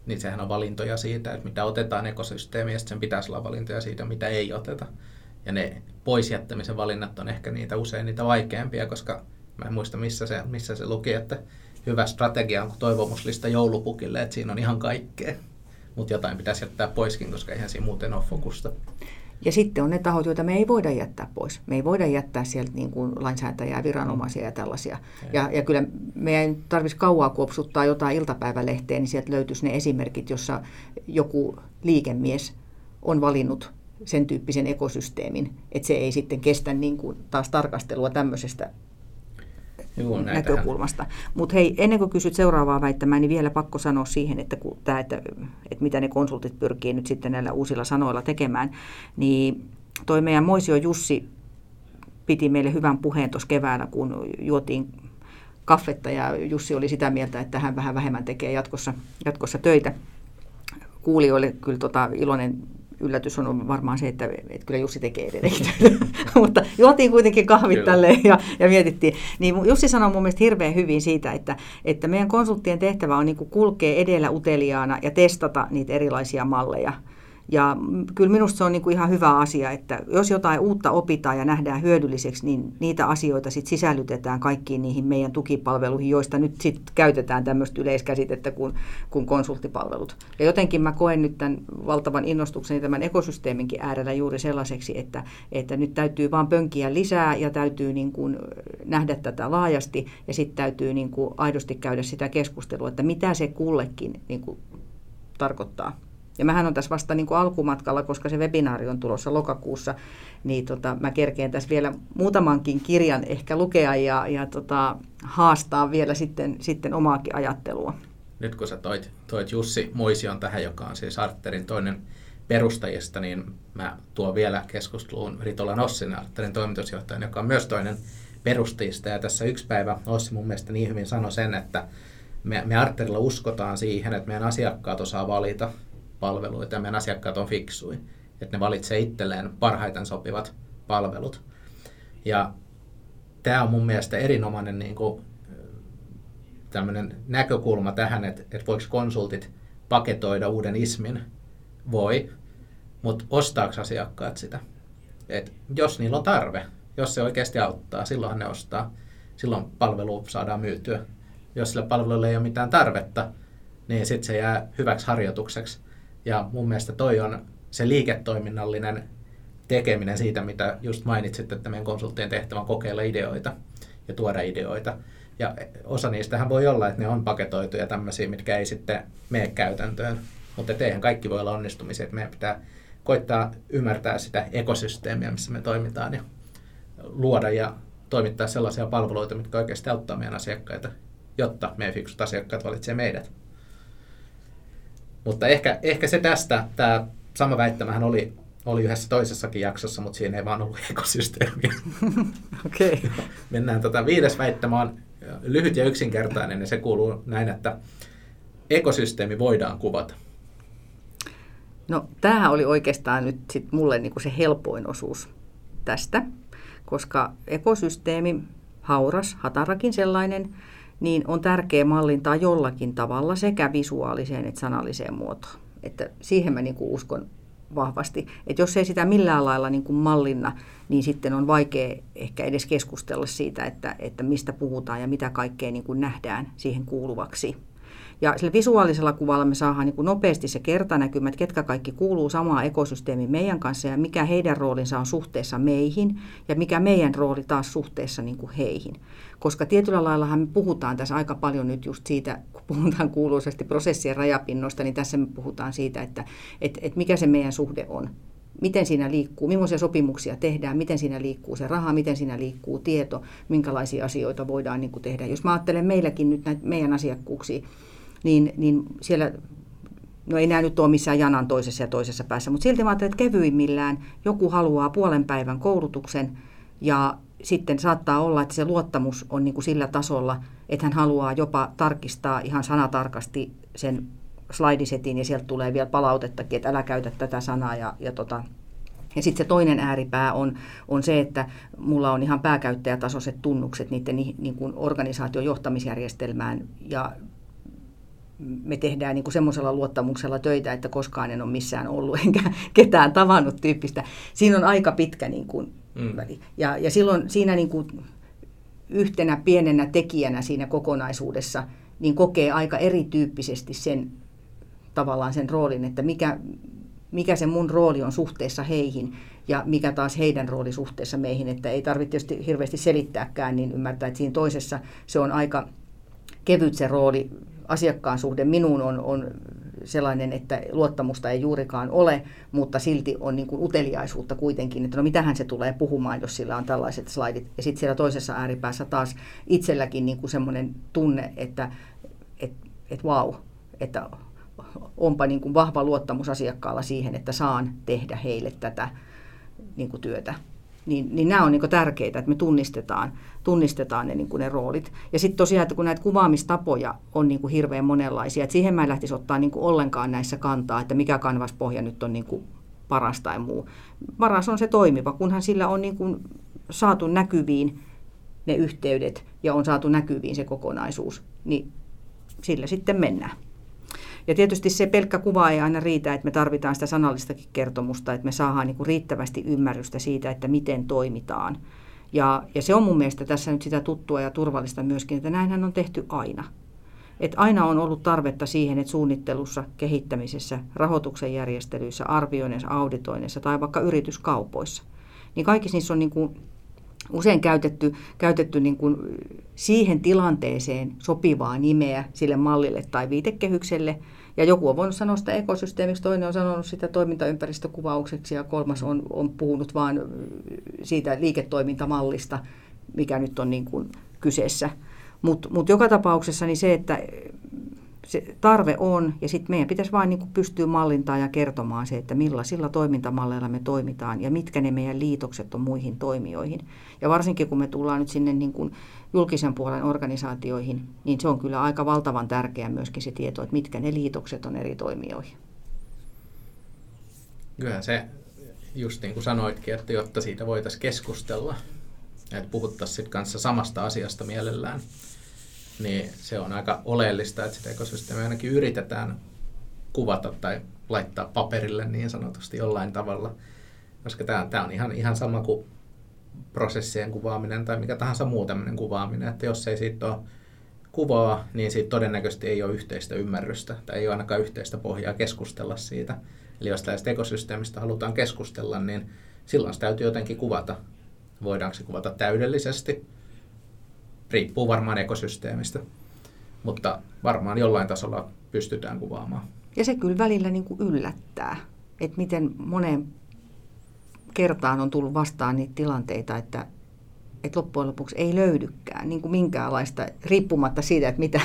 niin sehän on valintoja siitä, että mitä otetaan ekosysteemiin, ja sen pitäisi olla valintoja siitä, mitä ei oteta. Ja ne poisjättämisen valinnat on ehkä niitä usein niitä vaikeampia, koska mä en muista missä se, missä se luki, että hyvä strategia on toivomuslista joulupukille, että siinä on ihan kaikkea. Mutta jotain pitäisi jättää poiskin, koska eihän siinä muuten ole fokusta. Ja sitten on ne tahot, joita me ei voida jättää pois. Me ei voida jättää sieltä niin kuin lainsäätäjää, viranomaisia ja tällaisia. Ja, ja kyllä meidän tarvitsisi kauaa kuopsuttaa jotain iltapäivälehteen, niin sieltä löytyisi ne esimerkit, jossa joku liikemies on valinnut sen tyyppisen ekosysteemin, että se ei sitten kestä niin kuin taas tarkastelua tämmöisestä Juu, näkökulmasta. Mutta hei, ennen kuin kysyt seuraavaa väittämää, niin vielä pakko sanoa siihen, että, kun tää, että, että mitä ne konsultit pyrkii nyt sitten näillä uusilla sanoilla tekemään, niin toi meidän Moisio Jussi piti meille hyvän puheen tuossa keväällä, kun juotiin kaffetta ja Jussi oli sitä mieltä, että hän vähän vähemmän tekee jatkossa, jatkossa töitä. Kuulijoille kyllä tota, iloinen yllätys on varmaan se, että, että kyllä Jussi tekee edelleenkin <laughs> Mutta juotiin kuitenkin kahvit tälleen ja, ja mietittiin. Niin Jussi sanoi mun mielestä hirveän hyvin siitä, että, että meidän konsulttien tehtävä on niin kulkea edellä uteliaana ja testata niitä erilaisia malleja – ja kyllä minusta se on niin kuin ihan hyvä asia, että jos jotain uutta opitaan ja nähdään hyödylliseksi, niin niitä asioita sitten sisällytetään kaikkiin niihin meidän tukipalveluihin, joista nyt sitten käytetään tämmöistä yleiskäsitettä kuin, kuin konsulttipalvelut. Ja jotenkin mä koen nyt tämän valtavan innostukseni tämän ekosysteeminkin äärellä juuri sellaiseksi, että, että nyt täytyy vaan pönkiä lisää ja täytyy niin kuin nähdä tätä laajasti ja sitten täytyy niin kuin aidosti käydä sitä keskustelua, että mitä se kullekin niin kuin tarkoittaa. Ja mähän on tässä vasta niin kuin alkumatkalla, koska se webinaari on tulossa lokakuussa, niin tota, mä kerkeen tässä vielä muutamankin kirjan ehkä lukea ja, ja tota, haastaa vielä sitten, sitten omaakin ajattelua. Nyt kun sä toit, toit Jussi Moision tähän, joka on siis Arterin toinen perustajista, niin mä tuon vielä keskusteluun Ritola Nossin, Arterin toimitusjohtajan, joka on myös toinen perustajista. Ja tässä yksi päivä Ossi mun mielestä niin hyvin sanoi sen, että me, me Arterilla uskotaan siihen, että meidän asiakkaat osaa valita palveluita ja meidän asiakkaat on fiksui. Että ne valitsee itselleen parhaiten sopivat palvelut. Ja tämä on mun mielestä erinomainen niin kuin, tämmöinen näkökulma tähän, että, että voiko konsultit paketoida uuden ismin. Voi, mutta ostaako asiakkaat sitä? Et jos niillä on tarve, jos se oikeasti auttaa, silloin ne ostaa. Silloin palvelu saadaan myytyä. Jos sillä palvelulla ei ole mitään tarvetta, niin sitten se jää hyväksi harjoitukseksi ja mun mielestä toi on se liiketoiminnallinen tekeminen siitä, mitä just mainitsit, että meidän konsulttien tehtävä on kokeilla ideoita ja tuoda ideoita. Ja osa niistähän voi olla, että ne on paketoituja tämmöisiä, mitkä ei sitten mene käytäntöön. Mutta eihän kaikki voi olla onnistumisia, että meidän pitää koittaa ymmärtää sitä ekosysteemiä, missä me toimitaan ja luoda ja toimittaa sellaisia palveluita, mitkä oikeasti auttaa meidän asiakkaita, jotta meidän fiksut asiakkaat valitsee meidät. Mutta ehkä, ehkä se tästä, tämä sama väittämähän oli, oli yhdessä toisessakin jaksossa, mutta siinä ei vaan ollut ekosysteemiä. <laughs> Okei. Okay. Mennään tota, viides väittämä on lyhyt ja yksinkertainen, ja se kuuluu näin, että ekosysteemi voidaan kuvata. No tämähän oli oikeastaan nyt sit mulle niinku se helpoin osuus tästä, koska ekosysteemi, hauras, hatarakin sellainen, niin on tärkeä mallintaa jollakin tavalla sekä visuaaliseen että sanalliseen muotoon. Että siihen mä niinku uskon vahvasti. Että jos ei sitä millään lailla niin kuin mallinna, niin sitten on vaikea ehkä edes keskustella siitä, että, että mistä puhutaan ja mitä kaikkea niin kuin nähdään siihen kuuluvaksi. Ja sillä visuaalisella kuvalla me saadaan niin kuin nopeasti se kertanäkymä, että ketkä kaikki kuuluu samaan ekosysteemiin meidän kanssa ja mikä heidän roolinsa on suhteessa meihin ja mikä meidän rooli taas suhteessa niin kuin heihin. Koska tietyllä laillahan me puhutaan tässä aika paljon nyt just siitä, kun puhutaan kuuluisasti prosessien rajapinnosta, niin tässä me puhutaan siitä, että, että, että mikä se meidän suhde on miten siinä liikkuu, millaisia sopimuksia tehdään, miten siinä liikkuu se raha, miten siinä liikkuu tieto, minkälaisia asioita voidaan niin kuin tehdä. Jos mä ajattelen meilläkin nyt näitä meidän asiakkuuksia, niin, niin siellä, no ei nämä nyt ole missään janan toisessa ja toisessa päässä, mutta silti mä ajattelen, että kevyimmillään joku haluaa puolen päivän koulutuksen ja sitten saattaa olla, että se luottamus on niin kuin sillä tasolla, että hän haluaa jopa tarkistaa ihan sanatarkasti sen slaidisetin ja sieltä tulee vielä palautettakin, että älä käytä tätä sanaa ja, ja tota, ja sitten se toinen ääripää on, on se, että mulla on ihan pääkäyttäjätasoiset tunnukset niiden niin kuin organisaation johtamisjärjestelmään ja me tehdään niin semmoisella luottamuksella töitä, että koskaan en ole missään ollut <laughs> enkä ketään tavannut tyyppistä. Siinä on aika pitkä niin kuin, mm. väli. Ja, ja silloin siinä niin kuin, yhtenä pienenä tekijänä siinä kokonaisuudessa niin kokee aika erityyppisesti sen tavallaan sen roolin, että mikä, mikä se mun rooli on suhteessa heihin ja mikä taas heidän rooli suhteessa meihin. Että ei tarvitse tietysti hirveästi selittääkään, niin ymmärtää, että siinä toisessa se on aika kevyt se rooli asiakkaan suhde minuun on, on sellainen, että luottamusta ei juurikaan ole, mutta silti on niin kuin uteliaisuutta kuitenkin, että no mitähän se tulee puhumaan, jos sillä on tällaiset slaidit. Ja sitten siellä toisessa ääripäässä taas itselläkin niin kuin semmoinen tunne, että et, et wow, että onpa niin kuin vahva luottamus asiakkaalla siihen, että saan tehdä heille tätä niin kuin työtä niin, niin nämä on niin tärkeitä, että me tunnistetaan, tunnistetaan ne, niin ne roolit. Ja sitten tosiaan, että kun näitä kuvaamistapoja on niin hirveän monenlaisia, että siihen mä en lähtisi ottaa niin ollenkaan näissä kantaa, että mikä kanvaspohja nyt on niin paras tai muu. Paras on se toimiva, kunhan sillä on niin saatu näkyviin ne yhteydet ja on saatu näkyviin se kokonaisuus, niin sillä sitten mennään. Ja tietysti se pelkkä kuva ei aina riitä, että me tarvitaan sitä sanallistakin kertomusta, että me saadaan niin kuin riittävästi ymmärrystä siitä, että miten toimitaan. Ja, ja se on mun mielestä tässä nyt sitä tuttua ja turvallista myöskin, että näinhän on tehty aina. Et aina on ollut tarvetta siihen, että suunnittelussa, kehittämisessä, rahoituksen järjestelyissä, arvioinnissa, auditoinnissa tai vaikka yrityskaupoissa, niin kaikissa niissä on niin kuin usein käytetty, käytetty niin kuin siihen tilanteeseen sopivaa nimeä sille mallille tai viitekehykselle. Ja joku on voinut sanoa sitä ekosysteemiksi, toinen on sanonut sitä toimintaympäristökuvaukseksi ja kolmas on, on puhunut vain siitä liiketoimintamallista, mikä nyt on niin kuin kyseessä. Mutta mut joka tapauksessa niin se, että se tarve on, ja sitten meidän pitäisi vain niin pystyä mallintaan ja kertomaan se, että millaisilla toimintamalleilla me toimitaan ja mitkä ne meidän liitokset on muihin toimijoihin. Ja varsinkin kun me tullaan nyt sinne niin kuin julkisen puolen organisaatioihin, niin se on kyllä aika valtavan tärkeää myöskin se tieto, että mitkä ne liitokset on eri toimijoihin. Kyllä se, just niin kuin sanoitkin, että jotta siitä voitaisiin keskustella, että puhuttaisiin kanssa samasta asiasta mielellään, niin se on aika oleellista, että sitä ekosysteemiä ainakin yritetään kuvata tai laittaa paperille niin sanotusti jollain tavalla. Koska tämä, tämä on ihan, ihan sama kuin prosessien kuvaaminen tai mikä tahansa muu tämmöinen kuvaaminen, että jos ei siitä ole kuvaa, niin siitä todennäköisesti ei ole yhteistä ymmärrystä tai ei ole ainakaan yhteistä pohjaa keskustella siitä. Eli jos tästä ekosysteemistä halutaan keskustella, niin silloin se täytyy jotenkin kuvata. Voidaanko se kuvata täydellisesti? Riippuu varmaan ekosysteemistä, mutta varmaan jollain tasolla pystytään kuvaamaan. Ja se kyllä välillä niin kuin yllättää, että miten moneen kertaan on tullut vastaan niitä tilanteita, että, että loppujen lopuksi ei löydykään niin kuin minkäänlaista, riippumatta siitä, että mitä,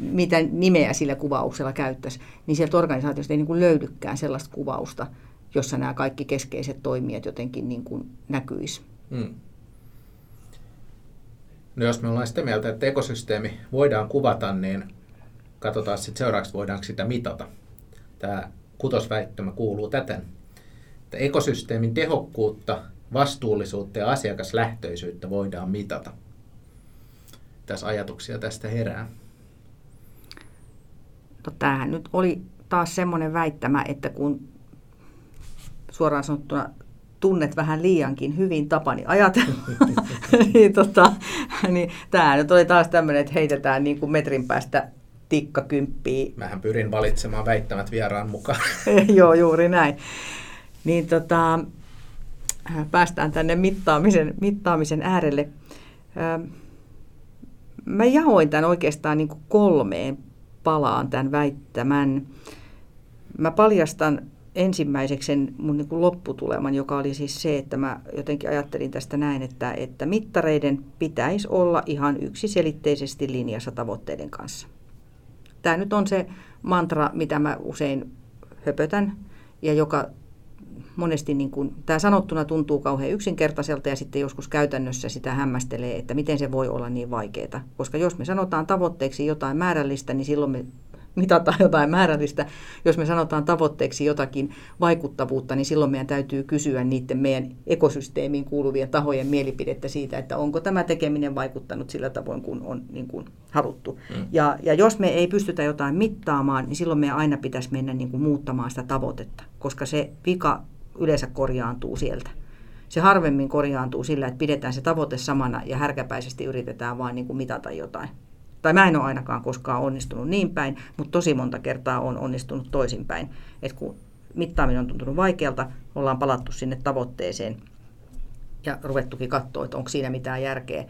mitä nimeä sillä kuvauksella käyttäisi, niin sieltä organisaatiosta ei niin kuin löydykään sellaista kuvausta, jossa nämä kaikki keskeiset toimijat jotenkin niin kuin näkyisi. Hmm. No jos me ollaan sitä mieltä, että ekosysteemi voidaan kuvata, niin katsotaan sitten seuraavaksi, voidaanko sitä mitata. Tämä kutosväittämä kuuluu täten, että ekosysteemin tehokkuutta, vastuullisuutta ja asiakaslähtöisyyttä voidaan mitata. Tässä ajatuksia tästä herää. No tämähän nyt oli taas semmoinen väittämä, että kun suoraan sanottuna tunnet vähän liiankin hyvin tapani ajatella, <laughs> <laughs> niin, tota, niin tämä nyt oli taas tämmöinen, että heitetään niin kuin metrin päästä tikkakymppiä. Mähän pyrin valitsemaan väittämät vieraan mukaan. <laughs> Joo, juuri näin. Niin tota, päästään tänne mittaamisen, mittaamisen äärelle. Mä jaoin tämän oikeastaan niin kuin kolmeen palaan tämän väittämän. Mä paljastan ensimmäiseksi sen mun niin kuin lopputuleman, joka oli siis se, että mä jotenkin ajattelin tästä näin, että, että mittareiden pitäisi olla ihan yksiselitteisesti linjassa tavoitteiden kanssa. Tämä nyt on se mantra, mitä mä usein höpötän ja joka monesti niin kuin, tämä sanottuna tuntuu kauhean yksinkertaiselta ja sitten joskus käytännössä sitä hämmästelee, että miten se voi olla niin vaikeaa. Koska jos me sanotaan tavoitteeksi jotain määrällistä, niin silloin me mitataan <laughs> jotain määrällistä. Jos me sanotaan tavoitteeksi jotakin vaikuttavuutta, niin silloin meidän täytyy kysyä niiden meidän ekosysteemiin kuuluvien tahojen mielipidettä siitä, että onko tämä tekeminen vaikuttanut sillä tavoin, kun on niin kuin haluttu. Mm. Ja, ja jos me ei pystytä jotain mittaamaan, niin silloin meidän aina pitäisi mennä niin kuin muuttamaan sitä tavoitetta, koska se vika yleensä korjaantuu sieltä. Se harvemmin korjaantuu sillä, että pidetään se tavoite samana ja härkäpäisesti yritetään vain niin kuin mitata jotain. Tai mä en ole ainakaan koskaan onnistunut niin päin, mutta tosi monta kertaa on onnistunut toisinpäin. Että kun mittaaminen on tuntunut vaikealta, ollaan palattu sinne tavoitteeseen ja ruvettukin katsoa, että onko siinä mitään järkeä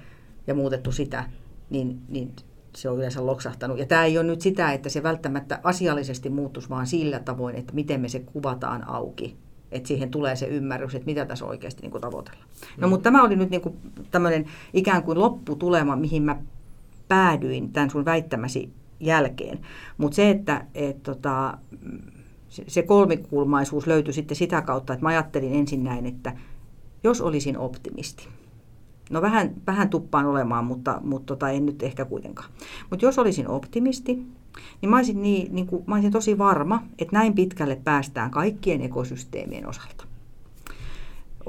ja muutettu sitä, niin, niin se on yleensä loksahtanut. Ja tämä ei ole nyt sitä, että se välttämättä asiallisesti muuttuisi, vaan sillä tavoin, että miten me se kuvataan auki että siihen tulee se ymmärrys, että mitä tässä oikeasti niin kuin tavoitellaan. No mm. mutta tämä oli nyt niin kuin tämmöinen ikään kuin lopputulema, mihin mä päädyin tämän sun väittämäsi jälkeen. Mutta se, että et, tota, se kolmikulmaisuus löytyi sitten sitä kautta, että mä ajattelin ensin näin, että jos olisin optimisti, no vähän, vähän tuppaan olemaan, mutta, mutta tota, en nyt ehkä kuitenkaan. Mutta jos olisin optimisti, niin mä olisin, niin, niin kuin, mä olisin tosi varma, että näin pitkälle päästään kaikkien ekosysteemien osalta.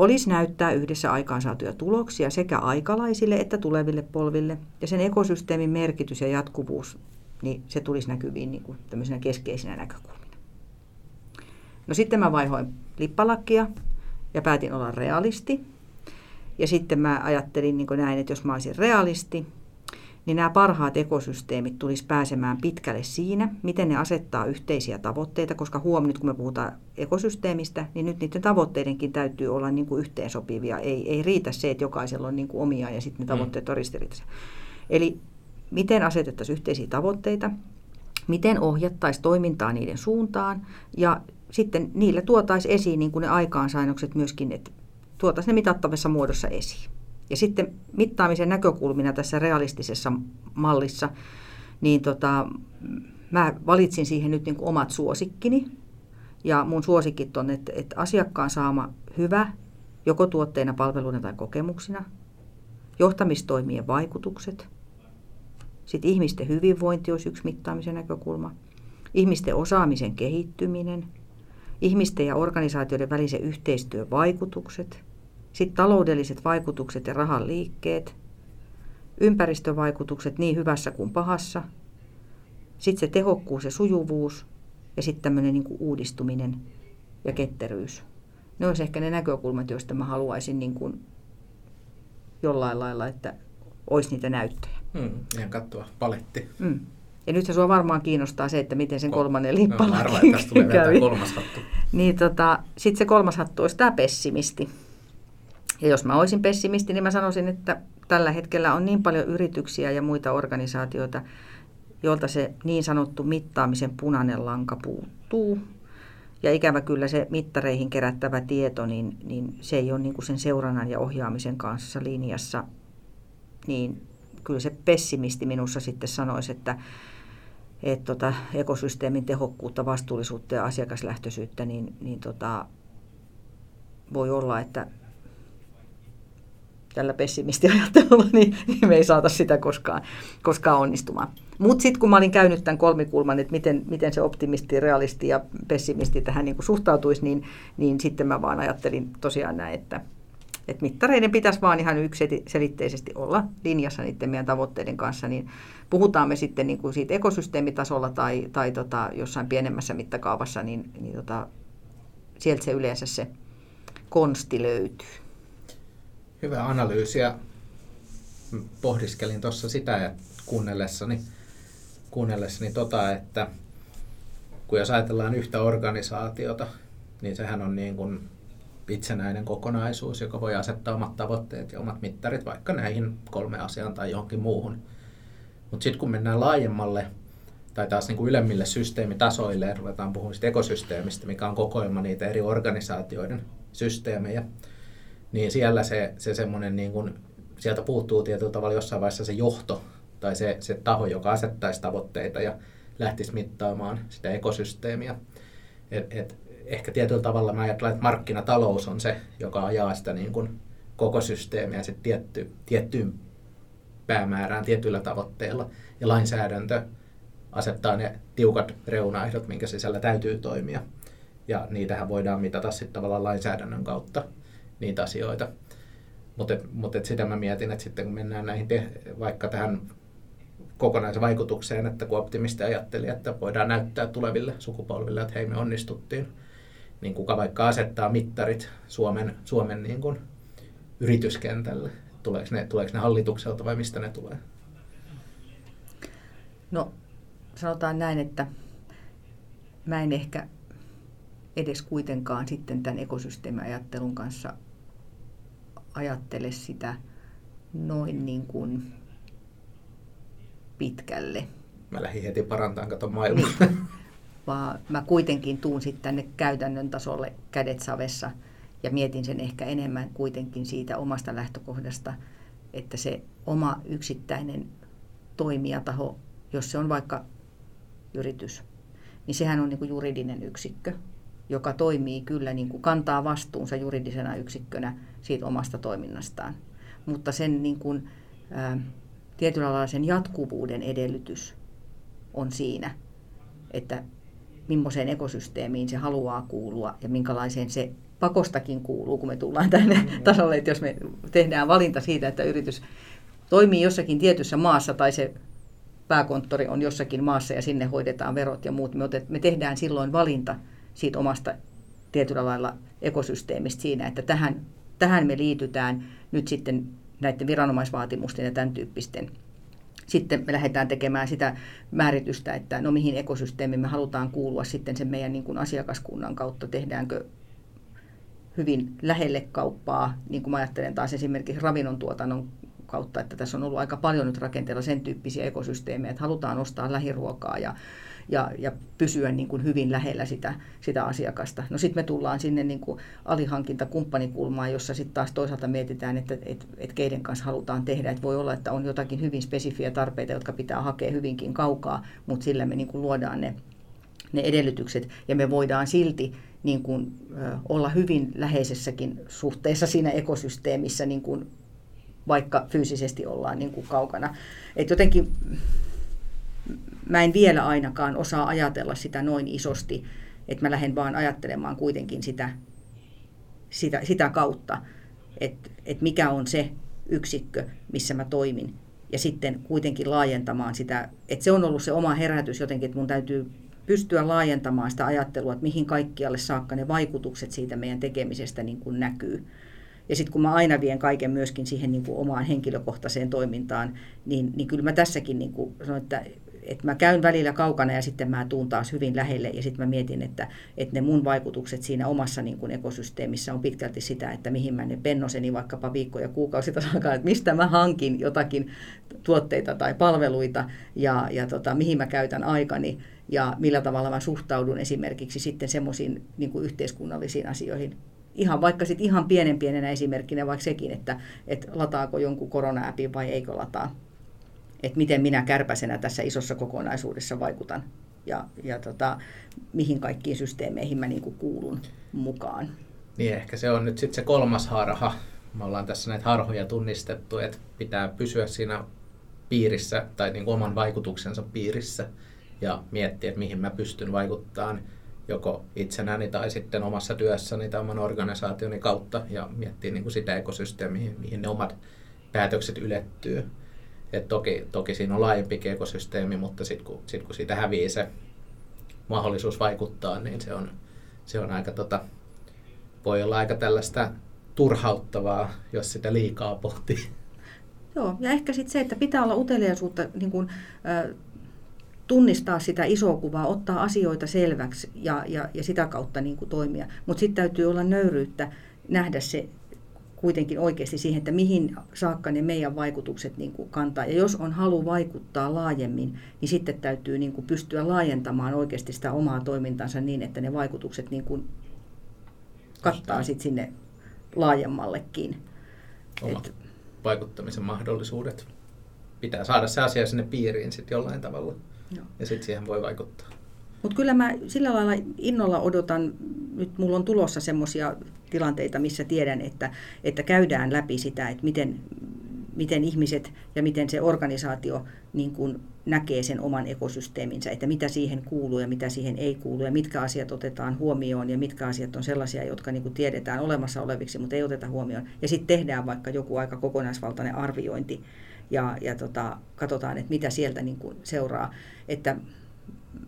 Olisi näyttää yhdessä aikaansaatuja tuloksia sekä aikalaisille että tuleville polville, ja sen ekosysteemin merkitys ja jatkuvuus, niin se tulisi näkyviin niin kuin tämmöisenä keskeisinä näkökulmina. No sitten mä vaihoin lippalakkia ja päätin olla realisti. Ja sitten mä ajattelin niin näin, että jos mä olisin realisti, niin nämä parhaat ekosysteemit tulisi pääsemään pitkälle siinä, miten ne asettaa yhteisiä tavoitteita, koska huom, nyt kun me puhutaan ekosysteemistä, niin nyt niiden tavoitteidenkin täytyy olla niin kuin yhteensopivia. Ei, ei riitä se, että jokaisella on niin kuin omia ja sitten ne mm. tavoitteet on ristiriitaisia. Eli miten asetettaisiin yhteisiä tavoitteita, miten ohjattaisiin toimintaa niiden suuntaan ja sitten niille tuotaisiin esiin niin kuin ne aikaansainokset myöskin, että tuotaisiin ne mitattavassa muodossa esiin. Ja sitten mittaamisen näkökulmina tässä realistisessa mallissa, niin tota, mä valitsin siihen nyt niin kuin omat suosikkini. Ja mun suosikit on, että, että asiakkaan saama hyvä, joko tuotteina, palveluina tai kokemuksina, johtamistoimien vaikutukset, sitten ihmisten hyvinvointi olisi yksi mittaamisen näkökulma, ihmisten osaamisen kehittyminen, ihmisten ja organisaatioiden välisen yhteistyön vaikutukset – sitten taloudelliset vaikutukset ja rahan liikkeet, ympäristövaikutukset niin hyvässä kuin pahassa, sitten se tehokkuus ja sujuvuus ja sitten tämmöinen niin uudistuminen ja ketteryys. Ne olisi ehkä ne näkökulmat, joista mä haluaisin niin kuin jollain lailla, että olisi niitä näyttöjä. Hmm, ihan katsoa paletti. Hmm. Ja nyt se sua varmaan kiinnostaa se, että miten sen kolmannen lippalakin no, että tästä tulee vielä kolmas hattu. Niin tota, sitten se kolmas hattu olisi tämä pessimisti. Ja jos mä olisin pessimisti, niin mä sanoisin, että tällä hetkellä on niin paljon yrityksiä ja muita organisaatioita, joilta se niin sanottu mittaamisen punainen lanka puuttuu. Ja ikävä kyllä se mittareihin kerättävä tieto, niin, niin se ei ole niin kuin sen seurannan ja ohjaamisen kanssa linjassa niin kyllä se pessimisti minussa sitten sanoisi, että, että tota, ekosysteemin tehokkuutta, vastuullisuutta ja asiakaslähtöisyyttä, niin, niin tota, voi olla, että tällä pessimistiajattelulla, <laughs> niin, niin me ei saata sitä koskaan, koskaan onnistumaan. Mutta sitten kun mä olin käynyt tämän kolmikulman, että miten, miten se optimisti, realisti ja pessimisti tähän niin suhtautuisi, niin, niin sitten mä vaan ajattelin tosiaan näin, että, että mittareiden pitäisi vaan ihan yksiselitteisesti olla linjassa niiden meidän tavoitteiden kanssa, niin puhutaan me sitten niin kuin siitä ekosysteemitasolla tai, tai tota, jossain pienemmässä mittakaavassa, niin, niin tota, sieltä se yleensä se konsti löytyy. Hyvä analyysi ja pohdiskelin tuossa sitä ja kuunnellessani, kuunnellessani tota, että kun jos ajatellaan yhtä organisaatiota, niin sehän on niin kuin itsenäinen kokonaisuus, joka voi asettaa omat tavoitteet ja omat mittarit vaikka näihin kolme asiaan tai johonkin muuhun. Mutta sitten kun mennään laajemmalle tai taas niin kuin ylemmille systeemitasoille ja ruvetaan puhumaan ekosysteemistä, mikä on kokoelma niitä eri organisaatioiden systeemejä, niin siellä se, se semmoinen niin kuin, sieltä puuttuu tietyllä tavalla jossain vaiheessa se johto tai se, se taho, joka asettaisi tavoitteita ja lähtisi mittaamaan sitä ekosysteemiä. Et, et, ehkä tietyllä tavalla mä ajattelen, että markkinatalous on se, joka ajaa sitä niin kuin koko systeemiä sitten tietty, tiettyyn päämäärään tietyillä tavoitteilla. Ja lainsäädäntö asettaa ne tiukat reunaehdot, minkä sisällä täytyy toimia. Ja niitähän voidaan mitata sitten tavallaan lainsäädännön kautta niitä asioita. Mutta mut sitä mä mietin, että sitten kun mennään näihin te, vaikka tähän kokonaisvaikutukseen, että kun optimisti ajatteli, että voidaan näyttää tuleville sukupolville, että hei me onnistuttiin, niin kuka vaikka asettaa mittarit Suomen, Suomen niin kuin yrityskentälle? Tuleeko ne, tuleeko ne hallitukselta vai mistä ne tulee? No sanotaan näin, että mä en ehkä edes kuitenkaan sitten tämän ekosysteemiajattelun kanssa ajattele sitä noin niin kuin pitkälle. Mä lähdin heti parantamaan, kato maailmaa. Niin. Vaan mä kuitenkin tuun sitten tänne käytännön tasolle kädet savessa ja mietin sen ehkä enemmän kuitenkin siitä omasta lähtökohdasta, että se oma yksittäinen toimijataho, jos se on vaikka yritys, niin sehän on niin kuin juridinen yksikkö, joka toimii kyllä, niin kuin kantaa vastuunsa juridisena yksikkönä siitä omasta toiminnastaan. Mutta sen niin kuin, ää, tietyllä lailla sen jatkuvuuden edellytys on siinä, että millaiseen ekosysteemiin se haluaa kuulua ja minkälaiseen se pakostakin kuuluu, kun me tullaan tänne mm-hmm. tasolle, että jos me tehdään valinta siitä, että yritys toimii jossakin tietyssä maassa tai se pääkonttori on jossakin maassa ja sinne hoidetaan verot ja muut, me, otet, me tehdään silloin valinta siitä omasta tietyllä lailla ekosysteemistä siinä, että tähän, tähän me liitytään nyt sitten näiden viranomaisvaatimusten ja tämän tyyppisten. Sitten me lähdetään tekemään sitä määritystä, että no mihin ekosysteemiin me halutaan kuulua sitten sen meidän niin kuin asiakaskunnan kautta, tehdäänkö hyvin lähelle kauppaa, niin kuin mä ajattelen taas esimerkiksi ravinnon tuotannon kautta, että tässä on ollut aika paljon nyt rakenteella sen tyyppisiä ekosysteemejä, että halutaan ostaa lähiruokaa ja ja, ja pysyä niin kuin hyvin lähellä sitä, sitä asiakasta. No sitten me tullaan sinne niin kuin alihankintakumppanikulmaan, jossa sitten taas toisaalta mietitään, että et, et keiden kanssa halutaan tehdä. Että voi olla, että on jotakin hyvin spesifiä tarpeita, jotka pitää hakea hyvinkin kaukaa, mutta sillä me niin kuin luodaan ne, ne edellytykset ja me voidaan silti niin kuin, ö, olla hyvin läheisessäkin suhteessa siinä ekosysteemissä, niin kuin, vaikka fyysisesti ollaan niin kuin kaukana. Et jotenkin mä en vielä ainakaan osaa ajatella sitä noin isosti, että mä lähden vaan ajattelemaan kuitenkin sitä, sitä, sitä kautta, että, että mikä on se yksikkö, missä mä toimin. Ja sitten kuitenkin laajentamaan sitä, että se on ollut se oma herätys jotenkin, että mun täytyy pystyä laajentamaan sitä ajattelua, että mihin kaikkialle saakka ne vaikutukset siitä meidän tekemisestä niin kuin näkyy. Ja sitten kun mä aina vien kaiken myöskin siihen niin kuin omaan henkilökohtaiseen toimintaan, niin, niin kyllä mä tässäkin niin kuin sanon, että että mä käyn välillä kaukana ja sitten mä tuun taas hyvin lähelle ja sitten mä mietin, että, että ne mun vaikutukset siinä omassa niin kuin ekosysteemissä on pitkälti sitä, että mihin mä ne pennoseni vaikkapa viikkoja, kuukausita alkaa, että mistä mä hankin jotakin tuotteita tai palveluita ja, ja tota, mihin mä käytän aikani ja millä tavalla mä suhtaudun esimerkiksi sitten semmoisiin niin yhteiskunnallisiin asioihin, ihan vaikka sitten ihan pienen pienenä esimerkkinä vaikka sekin, että, että lataako jonkun korona vai eikö lataa. Että miten minä kärpäsenä tässä isossa kokonaisuudessa vaikutan ja, ja tota, mihin kaikkiin systeemeihin mä niin kuulun mukaan. Niin ehkä se on nyt sitten se kolmas harha. Me ollaan tässä näitä harhoja tunnistettu, että pitää pysyä siinä piirissä tai niin kuin oman vaikutuksensa piirissä ja miettiä, että mihin mä pystyn vaikuttamaan joko itsenäni tai sitten omassa työssäni tai oman organisaationi kautta ja miettiä niin kuin sitä ekosysteemiä, mihin ne omat päätökset ylettyy. Et toki, toki siinä on laajempi ekosysteemi, mutta sitten kun, sit kun siitä hävii se mahdollisuus vaikuttaa, niin se on, se on aika, tota, voi olla aika tällaista turhauttavaa, jos sitä liikaa pohtii. Joo, ja ehkä sitten se, että pitää olla uteliaisuutta niin kun, äh, tunnistaa sitä isoa kuvaa, ottaa asioita selväksi ja, ja, ja sitä kautta niin kuin toimia. Mutta sitten täytyy olla nöyryyttä nähdä se kuitenkin oikeasti siihen, että mihin saakka ne meidän vaikutukset niin kuin kantaa. Ja jos on halu vaikuttaa laajemmin, niin sitten täytyy niin kuin pystyä laajentamaan oikeasti sitä omaa toimintansa niin, että ne vaikutukset niin kuin kattaa sitten sinne laajemmallekin. Oma Et, vaikuttamisen mahdollisuudet. Pitää saada se asia sinne piiriin sitten jollain tavalla. Joo. Ja sitten siihen voi vaikuttaa. Mutta kyllä mä sillä lailla innolla odotan, nyt mulla on tulossa semmoisia tilanteita, missä tiedän, että, että käydään läpi sitä, että miten, miten ihmiset ja miten se organisaatio niin kuin näkee sen oman ekosysteeminsä, että mitä siihen kuuluu ja mitä siihen ei kuulu ja mitkä asiat otetaan huomioon ja mitkä asiat on sellaisia, jotka niin kuin tiedetään olemassa oleviksi, mutta ei oteta huomioon. Ja sitten tehdään vaikka joku aika kokonaisvaltainen arviointi ja, ja tota, katsotaan, että mitä sieltä niin kuin seuraa. Että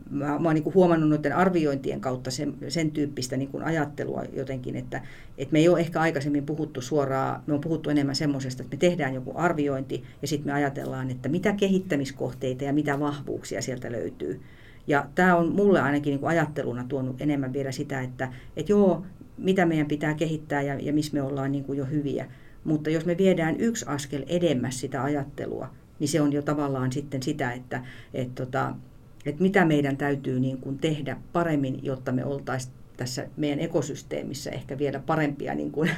mä, mä oon niin huomannut noiden arviointien kautta sen, sen tyyppistä niin kuin ajattelua jotenkin, että, että me ei ole ehkä aikaisemmin puhuttu suoraan, me on puhuttu enemmän semmoisesta, että me tehdään joku arviointi ja sitten me ajatellaan, että mitä kehittämiskohteita ja mitä vahvuuksia sieltä löytyy. Ja tämä on mulle ainakin niin kuin ajatteluna tuonut enemmän vielä sitä, että, että joo, mitä meidän pitää kehittää ja, ja missä me ollaan niin kuin jo hyviä. Mutta jos me viedään yksi askel edemmäs sitä ajattelua, niin se on jo tavallaan sitten sitä, että, että, tota, että mitä meidän täytyy niin kuin tehdä paremmin, jotta me oltaisiin tässä meidän ekosysteemissä ehkä vielä parempia niin kuin,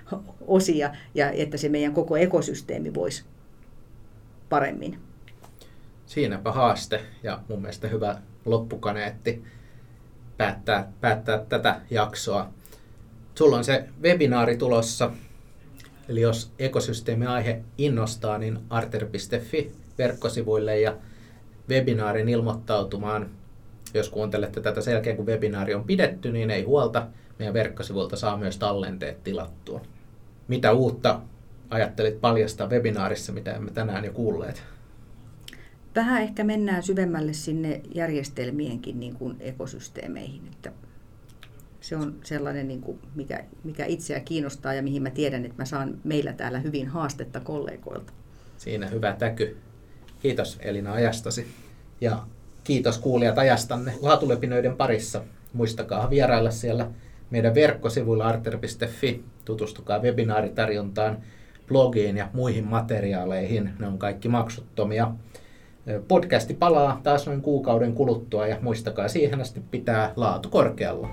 <laughs> osia ja että se meidän koko ekosysteemi voisi paremmin. Siinäpä haaste ja mun mielestä hyvä loppukaneetti päättää, päättää tätä jaksoa. Sulla on se webinaari tulossa Eli jos ekosysteemiaihe innostaa, niin arter.fi verkkosivuille ja webinaarin ilmoittautumaan. Jos kuuntelette tätä sen jälkeen, kun webinaari on pidetty, niin ei huolta. Meidän verkkosivulta saa myös tallenteet tilattua. Mitä uutta ajattelit paljastaa webinaarissa, mitä emme tänään jo kuulleet? Vähän ehkä mennään syvemmälle sinne järjestelmienkin niin kuin ekosysteemeihin. Että se on sellainen, niin kuin, mikä, mikä itseä kiinnostaa ja mihin mä tiedän, että mä saan meillä täällä hyvin haastetta kollegoilta. Siinä hyvä täky. Kiitos Elina ajastasi. Ja kiitos kuulijat ajastanne laatulepinöiden parissa. Muistakaa vierailla siellä meidän verkkosivuilla arter.fi. Tutustukaa webinaaritarjontaan, blogiin ja muihin materiaaleihin. Ne on kaikki maksuttomia. Podcasti palaa taas noin kuukauden kuluttua ja muistakaa siihen asti pitää laatu korkealla.